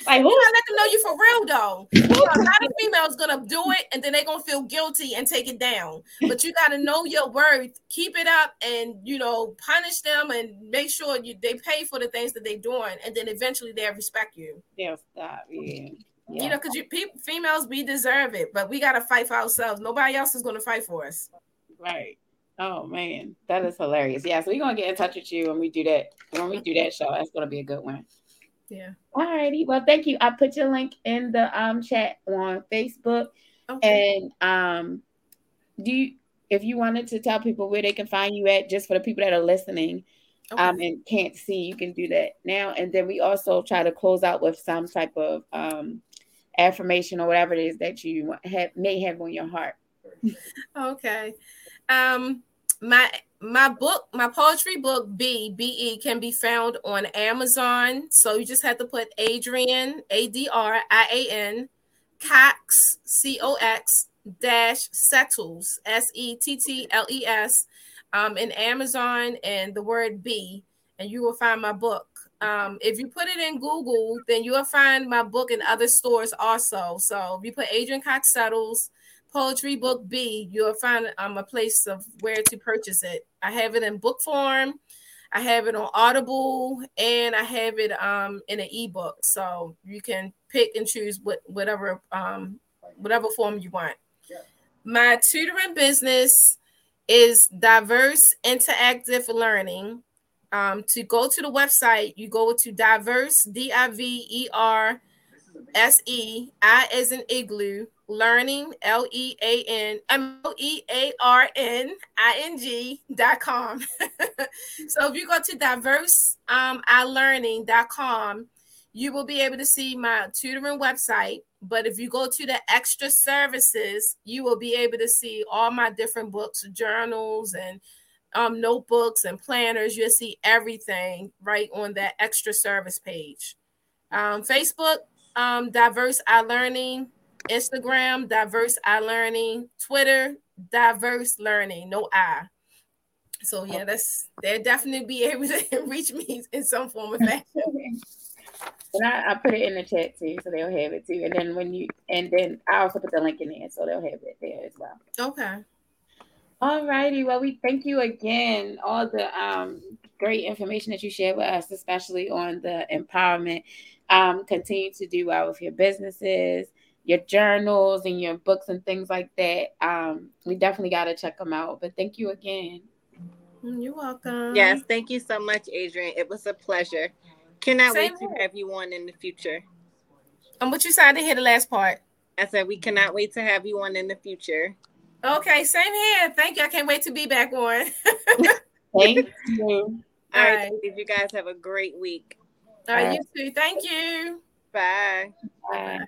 Like who? You gotta let them know you for real though. a lot of females gonna do it and then they're gonna feel guilty and take it down. But you gotta know your worth, keep it up, and you know punish them and make sure you they pay for the things that they're doing, and then eventually they'll respect you.
They'll stop. Yeah.
Yeah. You know, because you people, females, we deserve it, but we gotta fight for ourselves. Nobody else is gonna fight for us.
Right. Oh man, that is hilarious. Yeah, so we're gonna get in touch with you when we do that. When we do that show, that's gonna be a good one.
Yeah.
All righty. Well, thank you. I put your link in the um chat on Facebook. Okay. And um do you if you wanted to tell people where they can find you at just for the people that are listening okay. um and can't see, you can do that now. And then we also try to close out with some type of um affirmation or whatever it is that you have may have on your heart.
okay. Um my my book, my poetry book B B E can be found on Amazon. So you just have to put Adrian A D R I A N Cox C O X dash settles S E T T L E S um, in Amazon and the word B, and you will find my book. Um, if you put it in Google, then you will find my book in other stores also. So if you put Adrian Cox Settles Poetry Book B, you'll find um, a place of where to purchase it. I have it in book form, I have it on Audible, and I have it um, in an ebook. So you can pick and choose what whatever um, whatever form you want. My tutoring business is diverse interactive learning. Um, to go to the website, you go to diverse D I V E R S E I as an igloo learning l e a n m o e a r n i n g dot com. so if you go to diverse um dot com, you will be able to see my tutoring website. But if you go to the extra services, you will be able to see all my different books, journals, and um, notebooks and planners. You'll see everything right on that extra service page. Um, Facebook, um, Diverse I Learning, Instagram, Diverse I Learning, Twitter, Diverse Learning, no I. So yeah, that's they'll definitely be able to reach me in some form of fashion.
And I, I, put it in the chat too, so they'll have it too. And then when you and then I also put the link in there, so they'll have it there as well.
Okay.
All righty. Well, we thank you again. All the um, great information that you shared with us, especially on the empowerment. Um, continue to do well with your businesses your journals and your books and things like that. Um, we definitely got to check them out. But thank you again.
Mm, you're welcome.
Yes, thank you so much, Adrian. It was a pleasure. Cannot Same wait to have you on in the future.
And what you said to hear the last part.
I said we cannot wait to have you on in the future.
Okay, same here. Thank you. I can't wait to be back on.
Thank you. All,
All right, right. You guys have a great week.
All right, you too. Thank you.
Bye.
Bye.